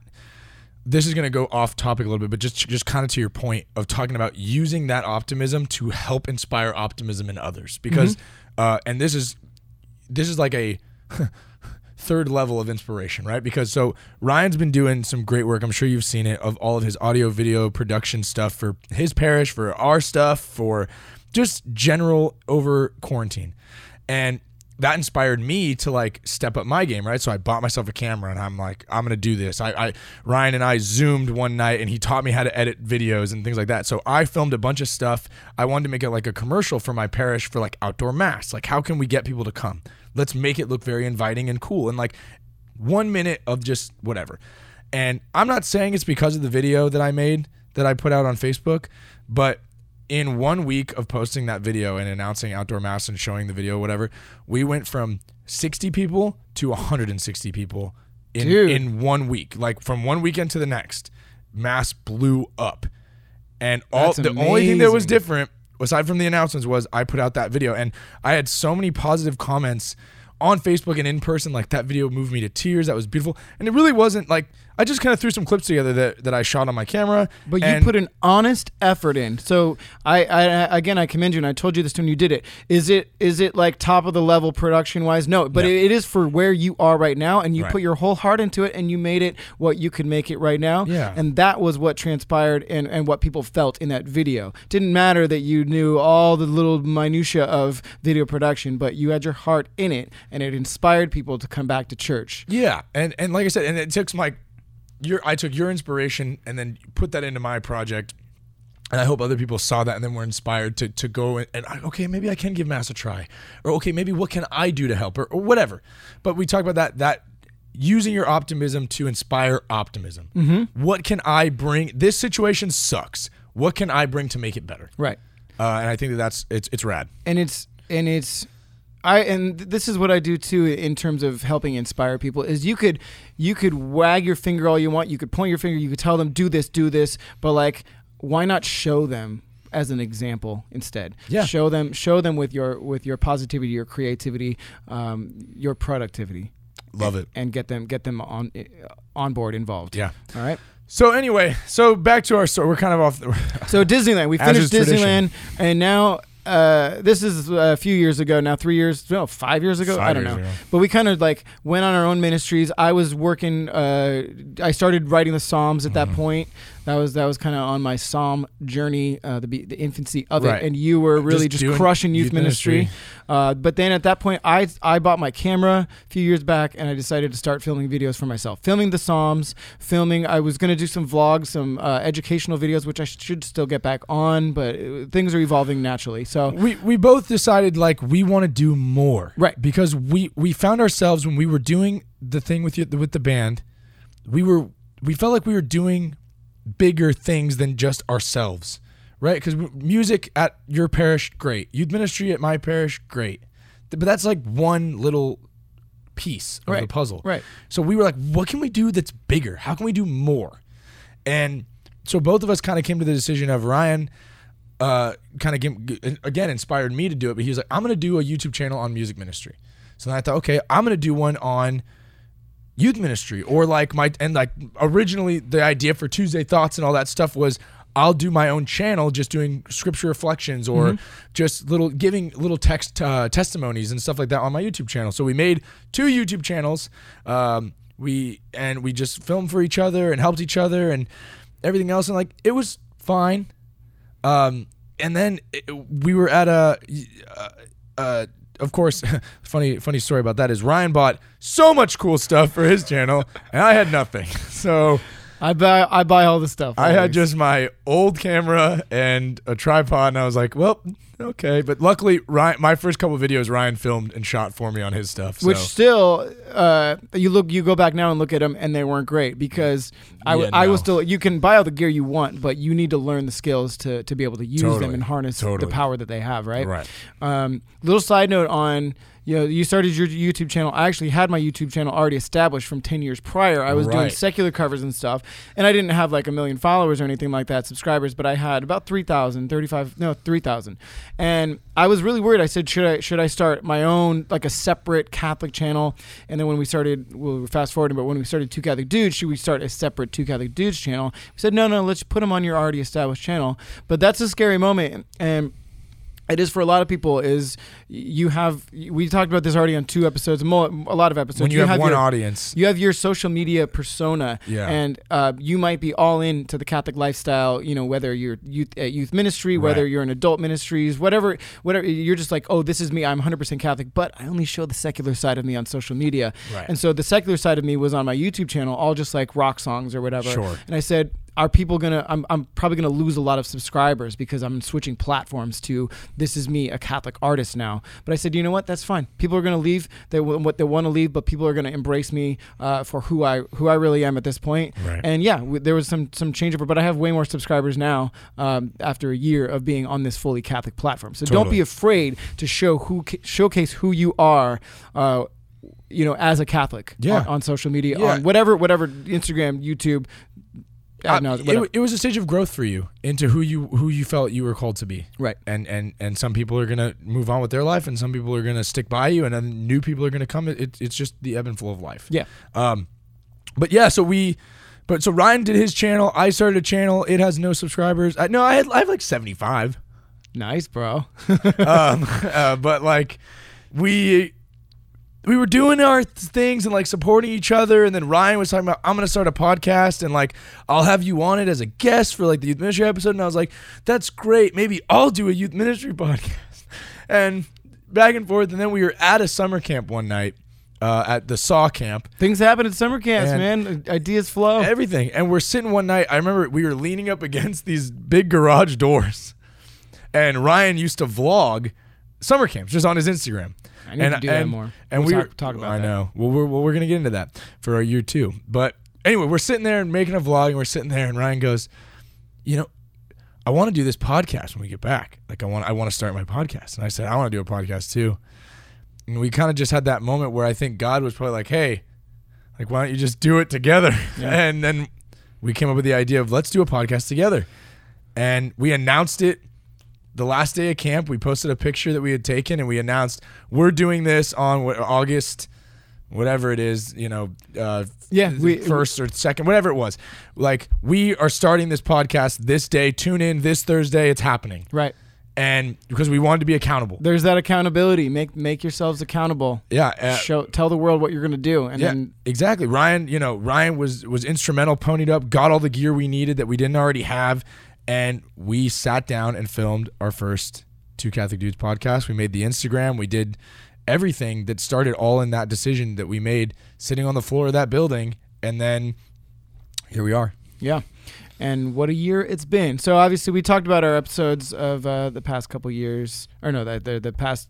this is going to go off topic a little bit but just just kind of to your point of talking about using that optimism to help inspire optimism in others because uh and this is this is like a third level of inspiration, right? Because so Ryan's been doing some great work. I'm sure you've seen it of all of his audio video production stuff for his parish, for our stuff, for just general over quarantine. And that inspired me to like step up my game, right? So I bought myself a camera and I'm like, I'm gonna do this. I, I Ryan and I zoomed one night and he taught me how to edit videos and things like that. So I filmed a bunch of stuff. I wanted to make it like a commercial for my parish for like outdoor mass. Like how can we get people to come? Let's make it look very inviting and cool. And like one minute of just whatever. And I'm not saying it's because of the video that I made that I put out on Facebook, but in one week of posting that video and announcing outdoor mass and showing the video, whatever, we went from 60 people to 160 people in, Dude. in one week. Like from one weekend to the next, mass blew up. And all That's the only thing that was different, aside from the announcements, was I put out that video and I had so many positive comments on Facebook and in person. Like that video moved me to tears. That was beautiful. And it really wasn't like I just kind of threw some clips together that, that I shot on my camera. But you put an honest effort in. So I, I again I commend you, and I told you this when you did it. Is it is it like top of the level production wise? No, but No. it, it is for where you are right now, and you Right. put your whole heart into it, and you made it what you could make it right now. Yeah. and that was what transpired and and what people felt in that video. Didn't matter that you knew all the little minutia of video production, but you had your heart in it, and it inspired people to come back to church. Yeah, and and like I said, and it took my your I took your inspiration and then put that into my project. And I hope other people saw that and then were inspired to, to go and, and I- okay, maybe I can give Mass a try. Or okay, maybe what can I do to help or, or whatever. But we talk about that that using your optimism to inspire optimism. Mm-hmm. What can I bring? This situation sucks. What can I bring to make it better? Right. Uh, and I think that that's it's it's rad. and it's and it's I and this is what I do too in terms of helping inspire people is you could you could wag your finger all you want you could point your finger you could tell them do this do this but like why not show them as an example instead Yeah. show them show them with your with your positivity your creativity um, your productivity Love it. and get them get them on on board involved Yeah. all right So anyway, so back to our story. We're kind of off. The, So Disneyland, we finished is tradition. Disneyland, and now uh, this is a few years ago now, three years, no, five years ago. Five I don't know. ago. But we kind of like went on our own ministries. I was working. Uh, I started writing the Psalms at that Mm-hmm. point. That was that was kind of on my Psalm journey, uh, the the infancy of Right. it. And you were really Just just, crushing youth, youth ministry. ministry. Uh, but then at that point, I I bought my camera a few years back, and I decided to start filming videos for myself. Filming the Psalms, filming. I was gonna do some vlogs, some uh, educational videos, which I should still get back on. But uh, things are evolving naturally. So we we both decided like we want to do more Right. because we we found ourselves when we were doing the thing with you with the band we were we felt like we were doing bigger things than just ourselves right because music at your parish great youth ministry at my parish great but that's like one little piece of the puzzle right. so we were like, what can we do that's bigger? How can we do more? And so both of us kind of came to the decision of Ryan uh, kind of again inspired me to do it, but he was like, I'm going to do a YouTube channel on music ministry. So then I thought, okay, I'm going to do one on youth ministry or like my and like originally the idea for Tuesday thoughts and all that stuff was I'll do my own channel just doing scripture reflections or just little giving little text uh, testimonies and stuff like that on my YouTube channel. So we made two YouTube channels. Um, we and we just filmed for each other and helped each other and everything else and like it was fine. Um, and then it, we were at a, uh, uh, of course, funny funny story about that is Ryan bought so much cool stuff for his channel, and I had nothing. So I buy I buy all the stuff. I had just my old camera and a tripod, and I was like, well, okay. But luckily, Ryan, my first couple videos, Ryan filmed and shot for me on his stuff. So. which still uh, you look you go back now and look at them and they weren't great because I, Yeah, I no. was still you can buy all the gear you want but you need to learn the skills to, to be able to use them and harness the power that they have right Right. um, little side note on you know you started your YouTube channel. I actually had my YouTube channel already established from 10 years prior. I was doing secular covers and stuff and I didn't have like a million followers or anything like that subscribers but I had about 3,000 35 no 3,000 and I was really worried. I said should I should I start my own like a separate Catholic channel? And then when we started we're fast forwarding but when we started two Catholic dudes should we start a separate two Catholic dudes channel? We said no no let's put them on your already established channel. But that's a scary moment and it is for a lot of people is you have we talked about this already on two episodes a lot of episodes when you, have, one your, audience, you have your social media persona Yeah. and uh, you might be all in to the catholic lifestyle you know whether you're youth at youth ministry whether Right. you're in adult ministries whatever whatever you're just like oh this is me i'm 100% catholic but i only show the secular side of me on social media Right. and so the secular side of me was on my youtube channel all just like rock songs or whatever Sure. and i said are people gonna I'm, I'm probably gonna lose a lot of subscribers because i'm switching platforms to this is me a catholic artist now. But i said you know what? That's fine. People are gonna leave. They what they want to leave but people are gonna embrace me uh, for who i who i really am at this point. Right. and yeah w- there was some some changeover but i have way more subscribers now um, after a year of being on this fully catholic platform. So don't be afraid to show who ca- showcase who you are uh, you know as a catholic Yeah. on, on social media Yeah. on whatever whatever instagram youtube Uh, uh, no, it, it was a stage of growth for you into who you who you felt you were called to be. Right. And and and some people are gonna move on with their life, and some people are gonna stick by you, and then new people are gonna come. It, it's just the ebb and flow of life. Yeah. Um, but yeah, so we, but so Ryan did his channel. I started a channel. It has no subscribers. I, no, I had I have like seventy five. Nice, bro. um, uh, but like we we were doing our th- things and like supporting each other and then ryan was talking about i'm gonna start a podcast and like i'll have you on it as a guest for like the youth ministry episode and i was like that's great maybe i'll do a youth ministry podcast and back and forth and then we were at a summer camp one night uh, at the saw camp Things happen at summer camps, And- man. Ideas flow. everything. And we're sitting one night. I remember we were leaning up against these big garage doors, and Ryan used to vlog summer camps just on his Instagram. I need to do that more. And We'll we talk- talk about I that. know. Well, we're well, we're gonna get into that for a year two. But anyway, we're sitting there and making a vlog, and we're sitting there, and Ryan goes, "You know, I want to do this podcast when we get back. Like, I want I want to start my podcast." And I said, "I want to do a podcast too." And we kind of just had that moment where I think God was probably like, "Hey, like, why don't you just do it together?" Yeah. And then we came up with the idea of let's do a podcast together. And we announced it the last day of camp. We posted a picture that we had taken and we announced we're doing this on August, whatever it is, you know, uh, Yeah, we- first or second, whatever it was. Like, we are starting this podcast this day. Tune in this Thursday. It's happening. right. and because we wanted to be accountable. There's that accountability. Make make yourselves accountable. Yeah, uh, Show tell the world what you're gonna do, and yeah, then exactly. Ryan, you know, Ryan was was instrumental, ponied up, got all the gear we needed that we didn't already have, and we sat down and filmed our first Two Catholic Dudes podcast. We made the Instagram. We did everything that started all in that decision that we made sitting on the floor of that building, and then here we are. yeah. And what a year it's been. So obviously we talked about our episodes of uh, the past couple years, or no, the the, the past.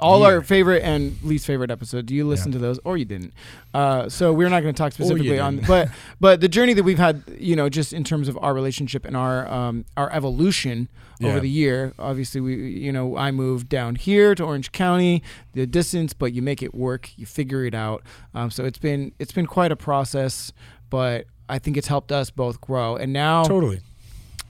All Year. our favorite and least favorite episodes. Do you listen to those, or you didn't. Uh, so we're not going to talk specifically on, but but the journey that we've had, you know, just in terms of our relationship and our um, our evolution over the year. Obviously, we you know I moved down here to Orange County, the distance, but you make it work, you figure it out. Um, so it's been it's been quite a process, but I think it's helped us both grow. And now Totally.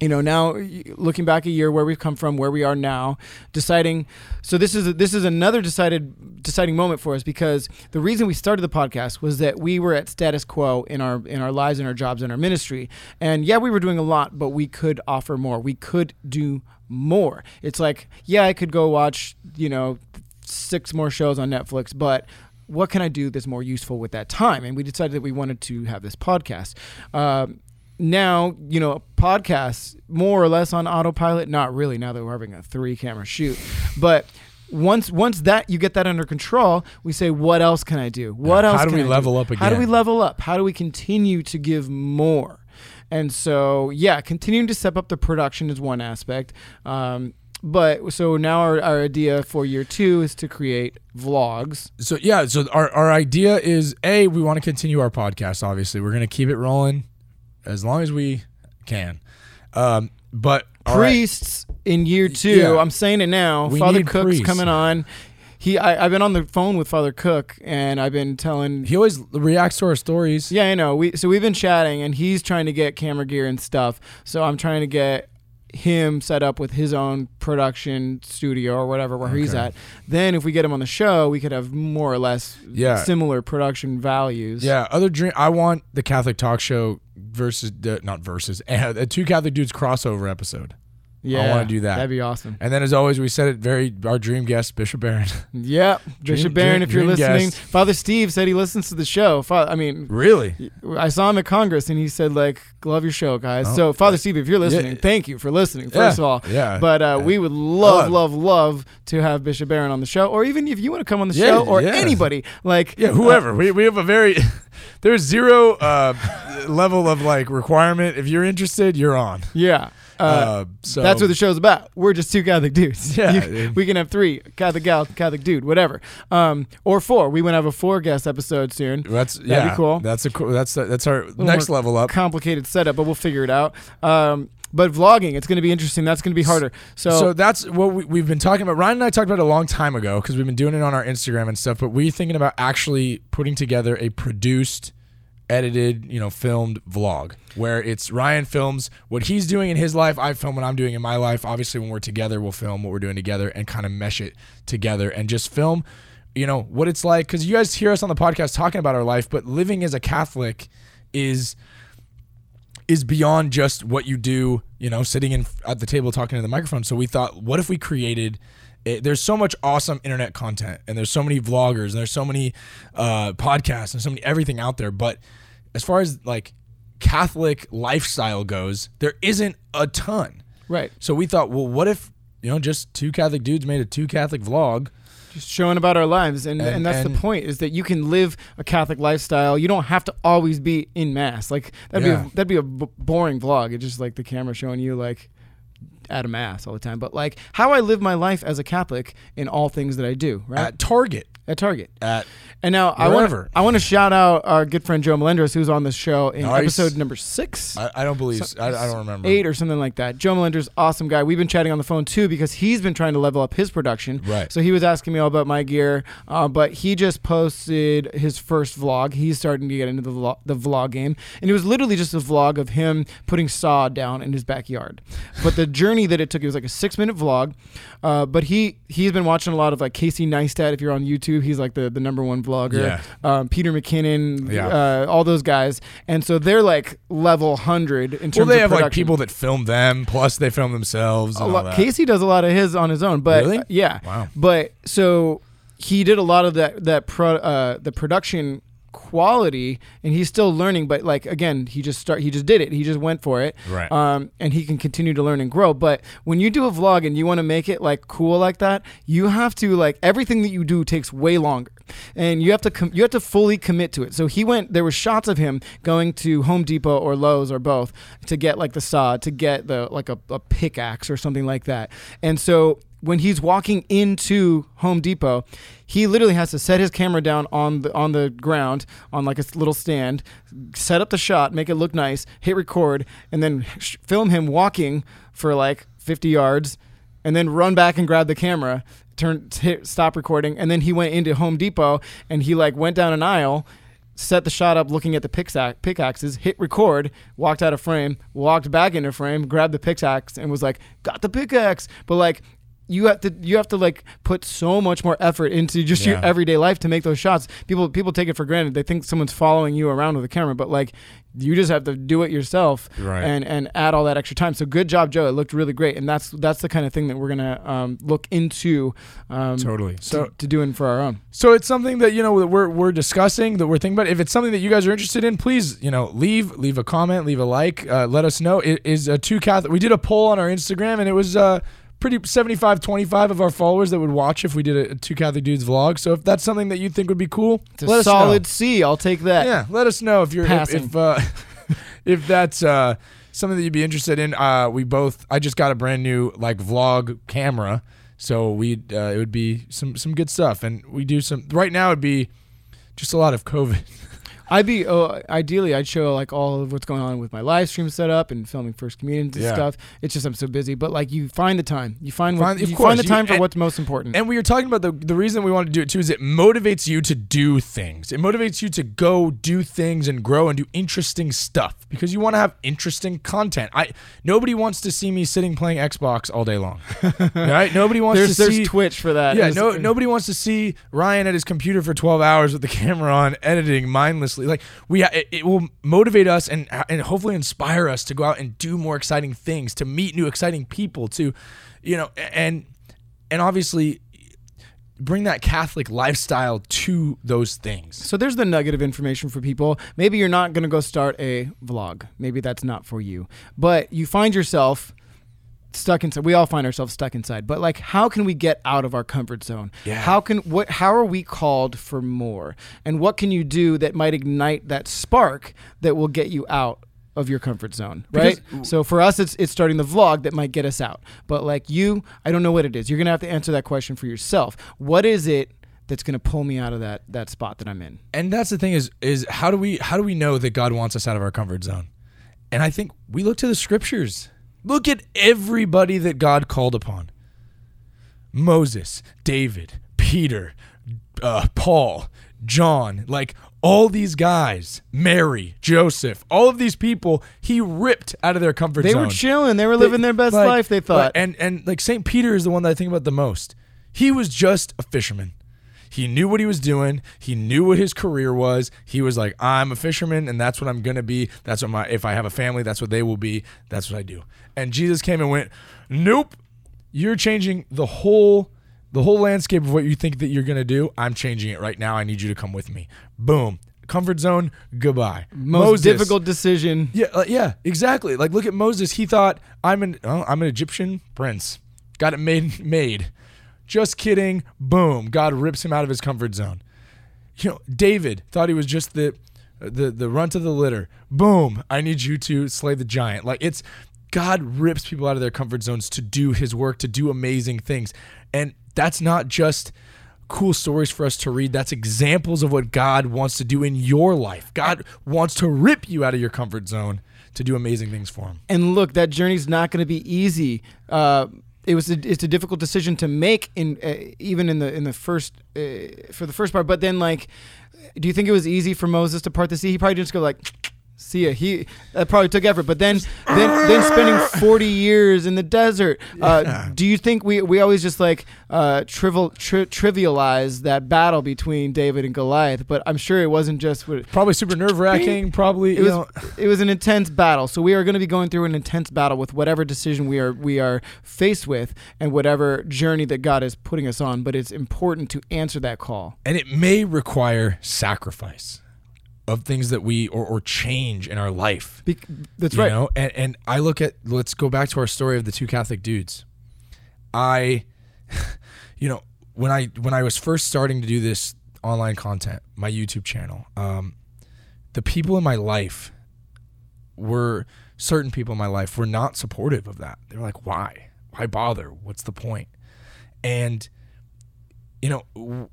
You know now looking back a year where we've come from where we are now deciding so this is this is another decided deciding moment for us because the reason we started the podcast was that we were at status quo in our in our lives in our jobs in our ministry and yeah we were doing a lot but we could offer more we could do more it's like yeah i could go watch you know six more shows on netflix but what can I do that's more useful with that time? And we decided that we wanted to have this podcast. Um, now, you know, podcasts more or less on autopilot. Not really. Now that we're having a three camera shoot, but once once that you get that under control, we say, what else can I do? What else? how do can we I level up How do we level up? How do we continue to give more? And so, yeah, continuing to step up the production is one aspect. Um, but so now our, our idea for year two is to create vlogs. So yeah, so our, our idea is a we want to continue our podcast. Obviously, we're gonna keep it rolling as long as we can. Um, but all right, priests in year two. Yeah. I'm saying it now. We Father Cook's priests. coming on. He, I, I've been on the phone with Father Cook, and I've been telling. he always reacts to our stories. Yeah, I know. We so we've been chatting, and he's trying to get camera gear and stuff. So I'm trying to get him set up with his own production studio or whatever where he's at. Then if we get him on the show, we could have more or less Yeah. similar production values. Yeah, other dream. I want the Catholic talk show versus the not versus a two Catholic dudes crossover episode. Yeah. wanna do that. That'd be awesome. And then as always, we said it very our dream guest Bishop Barron. Yep, Bishop Dream- Barron. dream- if you're listening, guest. Father Steve said he listens to the show. I mean, really? I saw him at Congress and he said like, "Love your show, guys." Oh. so, Father Steve, if you're listening, Yeah. thank you for listening. First Yeah. of all, Yeah. But uh, we would love, Love. love, to have Bishop Barron on the show, or even if you want to come on the Yeah, show, or yeah. anybody like Yeah, whoever. we, we have a very there's zero uh, level of like requirement. If you're interested, you're on. yeah. Uh, Uh, so that's what the show's about. We're just two Catholic dudes. Yeah, You- we can have three Catholic gal, Catholic dude, whatever, um, or four. We want to have a four guest episode soon. that's be yeah, cool. That's a cool. That's that's our next level up. Complicated setup, but we'll figure it out. Um, but vlogging, it's going to be interesting. That's going to be harder. So, So that's what we, we've been talking about. Ryan and I talked about it a long time ago because we've been doing it on our Instagram and stuff. But we're thinking about actually putting together a produced, edited, you know, filmed vlog where it's Ryan films what he's doing in his life. I film what I'm doing in my life. Obviously, when we're together, we'll film what we're doing together and kind of mesh it together and just film, you know, what it's like. Because you guys hear us on the podcast talking about our life, but living as a Catholic is is beyond just what you do, you know, sitting in at the table talking to the microphone. So we thought, what if we created? It, there's so much awesome internet content, and there's so many vloggers, and there's so many uh, podcasts, and so many everything out there. But as far as like Catholic lifestyle goes, there isn't a ton. right, So we thought, well, what if you know, just two Catholic dudes made a two Catholic vlog? just showing about our lives, and and, And- that's and- the point is that you can live a Catholic lifestyle. You don't have to always be in mass. Like that'd Yeah. be a, that'd be a b- boring vlog. It's just like the camera showing you like at a mass all the time. But like how I live my life as a Catholic in all things that I do, right? At Target, at Target. at And now I want I want to shout out our good friend Joe Melendres, who's on this show in Nice. episode number six. I, I don't believe So- I, I don't remember Eight or something like that. Joe Melendres, awesome guy. We've been chatting on the phone too because he's been trying to level up his production. Right. So he was asking me all about my gear, uh, but he just posted his first vlog. He's starting to get into the vlog, the vlog game, and it was literally just a vlog of him putting saw down in his backyard. But the journey that it took, it was like a six minute vlog. Uh, but he he's been watching a lot of like Casey Neistat. If you're on YouTube, YouTube. He's like the, the number one vlogger. Yeah. Um, Peter McKinnon, Yeah. uh, all those guys, and so they're like level hundred in terms. Well, they of have like people that film them, plus they film themselves. A And all lot, that. Casey does a lot of his on his own, but Really? uh, yeah, Wow. But so he did a lot of that that pro, uh, the production quality, and he's still learning. But like again, he just start he just did it. He just went for it. Right. Um, and he can continue to learn and grow. But when you do a vlog and you want to make it like cool like that, you have to like everything that you do takes way longer, and you have to com- you have to fully commit to it. So he went. There were shots of him going to Home Depot or Lowe's or both to get like the saw, to get the like a, a pickaxe or something like that. And so when he's walking into Home Depot, he literally has to set his camera down on the on the ground on like a little stand, set up the shot, make it look nice, hit record, and then sh- film him walking for like 50 yards, and then run back and grab the camera, turn hit stop recording, and then he went into Home Depot and he like went down an aisle. Set the shot up looking at the pickaxe, pickaxes, hit record, walked out of frame, walked back into frame, grabbed the pickaxe, and was like, "Got the pickaxe!" But like, you have to you have to like put so much more effort into just your everyday life to make those shots. People people take it for granted. They think someone's following you around with a camera, but like you just have to do it yourself Right. and and add all that extra time. So good job, Joe. It looked really great, and that's that's the kind of thing that we're gonna um, look into um, Totally. So to, to doing for our own. So it's something that you know that we're we're discussing that we're thinking about. If it's something that you guys are interested in, please you know leave leave a comment, leave a like, uh, let us know. It is a two Catholic. We did a poll on our Instagram, and it was uh pretty 75 25 of our followers that would watch if we did a, a two Catholic dudes vlog. So if that's something that you think would be cool, It's a let us solid know. C. I'll take that. Yeah, let us know if you're if, Passing. if uh, if that's uh, something that you'd be interested in. Uh, we both. I just got a brand new like vlog camera, so we uh, it would be some some good stuff, and we do some. Right now, it'd be just a lot of COVID. I'd be oh, ideally I'd show like all of what's going on with my live stream setup and filming First Communion and Yeah. stuff. It's just I'm so busy, but like you find the time. You find, Find- what, you course, find the you- time for and- what's most important. And we were talking about the the reason we want to do it too is it motivates you to do things. It motivates you to go do things and grow and do interesting stuff because you want to have interesting content. I nobody wants to see me sitting playing Xbox all day long. right? Nobody wants there's to there's see Twitch for that. Yeah, no, nobody wants to see Ryan at his computer for 12 hours with the camera on, editing Like we, it, it will motivate us and and hopefully inspire us to go out and do more exciting things, to meet new exciting people, to, you know, and and obviously bring that Catholic lifestyle to those things. So there's the nugget of information for people. Maybe you're not going to go start a vlog. Maybe that's not for you. But you find yourself stuck inside. We all find ourselves stuck inside. But like how can we get out of our comfort zone? Yeah. How can what how are we called for more? And what can you do that might ignite that spark that will get you out of your comfort zone, right? Because- so for us it's it's starting the vlog that might get us out. But like you, I don't know what it is. You're to have to answer that question for yourself. What is it that's going to pull me out of that that spot that I'm in? And that's the thing is is how do we how do we know that God wants us out of our comfort zone? And I think we look to the scriptures. Look at everybody that God called upon. Moses, David, Peter, uh, Paul, John, like all these guys, Mary, Joseph, all of these people, he ripped out of their comfort They zone. They were chilling. They were living their best Like- life. They thought. like, and and like Saint Peter is the one that I think about the most. He was just a fisherman. He knew what he was doing. He knew what his career was. He was like, I'm a fisherman, and that's what I'm gonna be. That's what my if I have a family, that's what they will be. That's what I do. And Jesus came and went, Nope, you're changing the whole the whole landscape of what you think that you're gonna do. I'm changing it right now. I need you to come with me. Boom. Comfort zone. Goodbye. most Moses. difficult decision. Yeah, uh, yeah, exactly. Like look at Moses. He thought I'm an oh, I'm an Egyptian prince. Got it made made. Just kidding. Boom. God rips him out of his comfort zone. You know, David thought he was just the the the runt of the litter. Boom. I need you to slay the giant. Like it's God rips people out of their comfort zones to do his work, to do amazing things. And that's not just cool stories for us to read. That's examples of what God wants to do in your life. God wants to rip you out of your comfort zone to do amazing things for him. And look, that journey's not going to be easy. Uh, it was a, it's a difficult decision to make in uh, even in the in the first uh, for the first part. But then like, do you think it was easy for Moses to part the sea? He probably just go like. See ya. He that probably took effort, but then then then spending forty years in the desert. Uh, Yeah. Do you think we we always just like uh, trivial tri- trivialize that battle between David and Goliath? But I'm sure it wasn't just. What, Probably super nerve wracking. Probably it was know, it was an intense battle. So we are going to be going through an intense battle with whatever decision we are we are faced with and whatever journey that God is putting us on. But it's important to answer that call. and it may require sacrifice of things that we or, or change in our life. Be- that's you right. know and, and i look at let's go back to our story of the two catholic dudes i you know when i when i was first starting to do this online content my youtube channel um the people in my life were certain people in my life were not supportive of that they were like why why bother what's the point?" and you know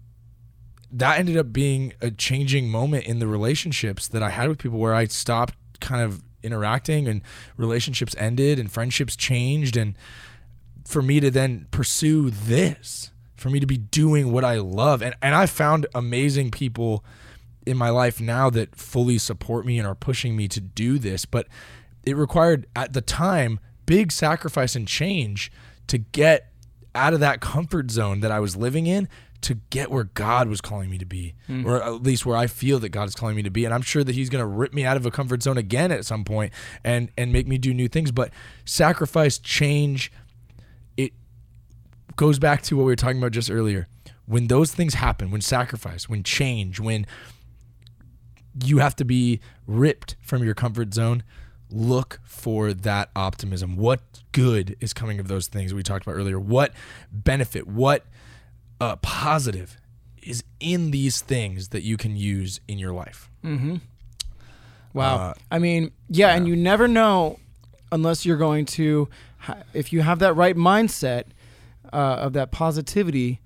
that ended up being a changing moment in the relationships that I had with people where I stopped kind of interacting and relationships ended and friendships changed. And for me to then pursue this for me to be doing what I love. And and I found amazing people in my life now that fully support me and are pushing me to do this. But it required at the time big sacrifice and change to get out of that comfort zone that I was living in to get where God was calling me to be, hmm. or at least where I feel that God is calling me to be. And I'm sure that He's going to rip me out of a comfort zone again at some point and and make me do new things. But sacrifice, change, it goes back to what we were talking about just earlier. When those things happen, when sacrifice, when change, when you have to be ripped from your comfort zone, look for that optimism. What good is coming of those things we talked about earlier? What benefit, what uh, positive is in these things that you can use in your life? Wow. Uh, I mean, yeah, and you never know unless you're going to, if you have that right mindset uh, of that positivity,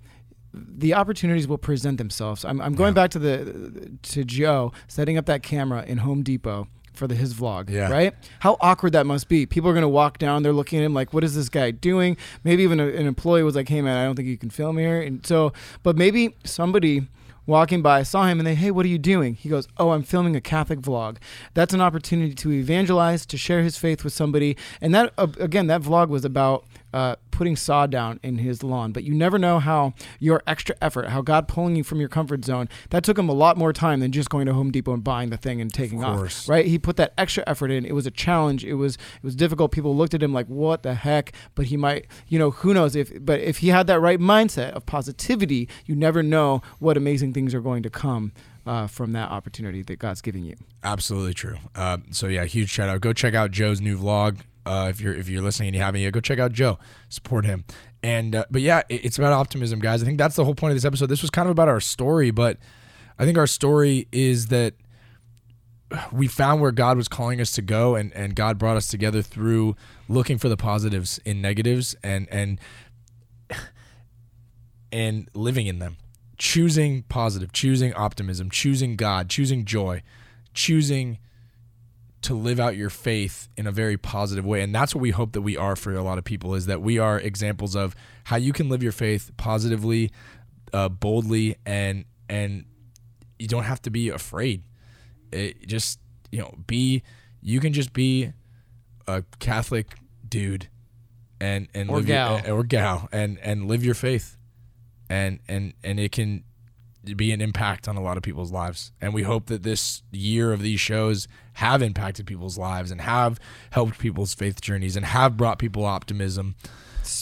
the opportunities will present themselves. I'm, I'm going Yeah. back to the to Joe setting up that camera in Home Depot for the his vlog, Yeah. right? How awkward that must be. People are going to walk down, they're looking at him like, what is this guy doing? Maybe even a, an employee was like, hey man, I don't think you can film here. And so, but maybe somebody walking by saw him and they, hey, what are you doing? He goes, oh, I'm filming a Catholic vlog. That's an opportunity to evangelize, to share his faith with somebody. And that, uh, again, that vlog was about uh, putting sod down in his lawn. But you never know how your extra effort, how God pulling you from your comfort zone, that took him a lot more time than just going to Home Depot and buying the thing and taking Of off. Right? He put that extra effort in. It was a challenge. It was it was difficult. People looked at him like, "What the heck?" But he might, you know, who knows if but if he had that right mindset of positivity, you never know what amazing things are going to come uh, from that opportunity that God's giving you. Absolutely true. Uh, so yeah, huge shout out. Go check out Joe's new vlog. Uh, if you're if you're listening and you haven't yet, go check out Joe. Support him. And uh, but yeah, it, it's about optimism, guys. I think that's the whole point of this episode. This was kind of about our story, but I think our story is that we found where God was calling us to go, and and God brought us together through looking for the positives in negatives, and and and living in them, choosing positive, choosing optimism, choosing God, choosing joy, choosing to live out your faith in a very positive way. And that's what we hope that we are for a lot of people is that we are examples of how you can live your faith positively uh, boldly and and you don't have to be afraid. It just you know be you can just be a catholic dude and and Or live your- gal. or gal and and live your faith. And and and it can be an impact on a lot of people's lives and we hope that this year of these shows have impacted people's lives and have helped people's faith journeys and have brought people optimism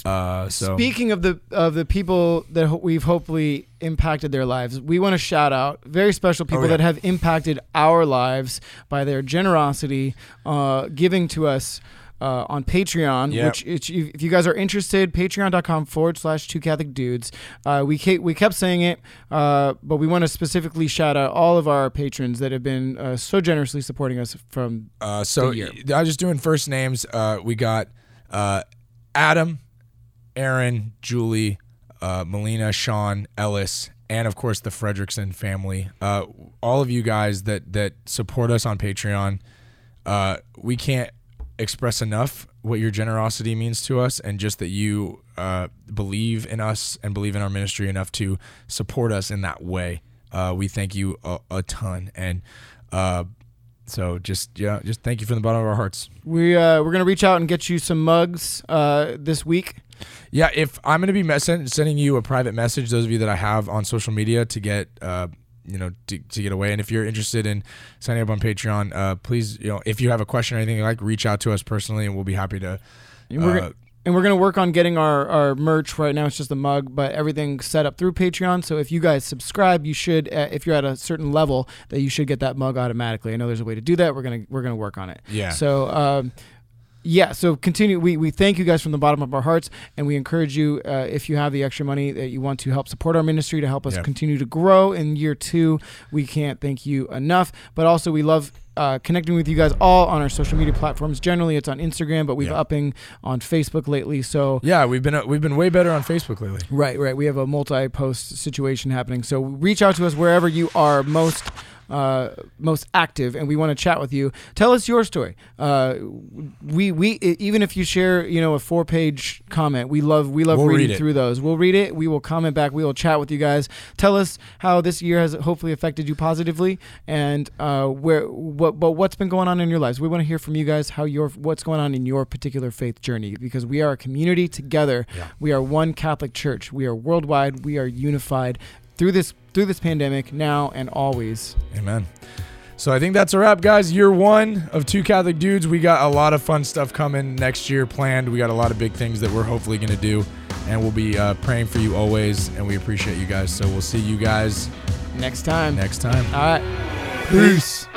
uh so Speaking of the of the people that we've hopefully impacted their lives, we want to shout out very special people Oh, yeah. that have impacted our lives by their generosity, uh, giving to us. Uh, on Patreon, Yep. which if you if you guys are interested, patreon.com forward slash two Catholic dudes. Uh, we, kept, we kept saying it, uh, but we want to specifically shout out all of our patrons that have been uh, so generously supporting us from Uh, so the year. I was just doing first names. Uh, we got uh, Adam, Aaron, Julie, uh, Melina, Sean, Ellis, and of course the Fredrickson family. Uh, all of you guys that that support us on Patreon. Uh, we can't express enough what your generosity means to us, and just that you uh, believe in us and believe in our ministry enough to support us in that way. Uh, we thank you a, a ton, and uh, so just yeah, just thank you from the bottom of our hearts. We uh, we're gonna reach out and get you some mugs uh, this week. Yeah, if I'm going to be mes- sending you a private message, those of you that I have on social media to get, uh, you know, to, to get away. And if you're interested in signing up on Patreon, uh, please, you know, if you have a question or anything like, reach out to us personally, and we'll be happy to. And we're uh, gonna, and we're gonna work on getting our, our merch. Right now, it's just a mug, but everything's set up through Patreon. So if you guys subscribe, you should. Uh, if you're at a certain level, that you should get that mug automatically. I know there's a way to do that. We're gonna we're gonna work on it. Yeah. So. Um, yeah, so continue. We, we thank you guys from the bottom of our hearts, and we encourage you uh, if you have the extra money that you want to help support our ministry to help us continue to grow in year two. We can't thank you enough. But also, we love uh, connecting with you guys all on our social media platforms. Generally, it's on Instagram, but we've Yeah. upping on Facebook lately. So yeah, we've been uh, we've been way better on Facebook lately. Right, right. We have a multi-post situation happening. So reach out to us wherever you are most uh, most active, and we want to chat with you. Tell us your story. Uh, we we even if you share, you know, a four-page comment, we love we love We'll reading read through those. We'll read it. We will comment back. We will chat with you guys. Tell us how this year has hopefully affected you positively, and uh, where what but what's been going on in your lives. We want to hear from you guys how your what's going on in your particular faith journey because we are a community together. Yeah. We are one Catholic Church. We are worldwide. We are unified through this through this pandemic now and always. Amen. So I think that's a wrap, guys. Year one of Two Catholic Dudes. We got a lot of fun stuff coming next year planned. We got a lot of big things that we're hopefully going to do, and we'll be uh, praying for you always. And we appreciate you guys. So we'll see you guys Next time. next time. All right. Peace.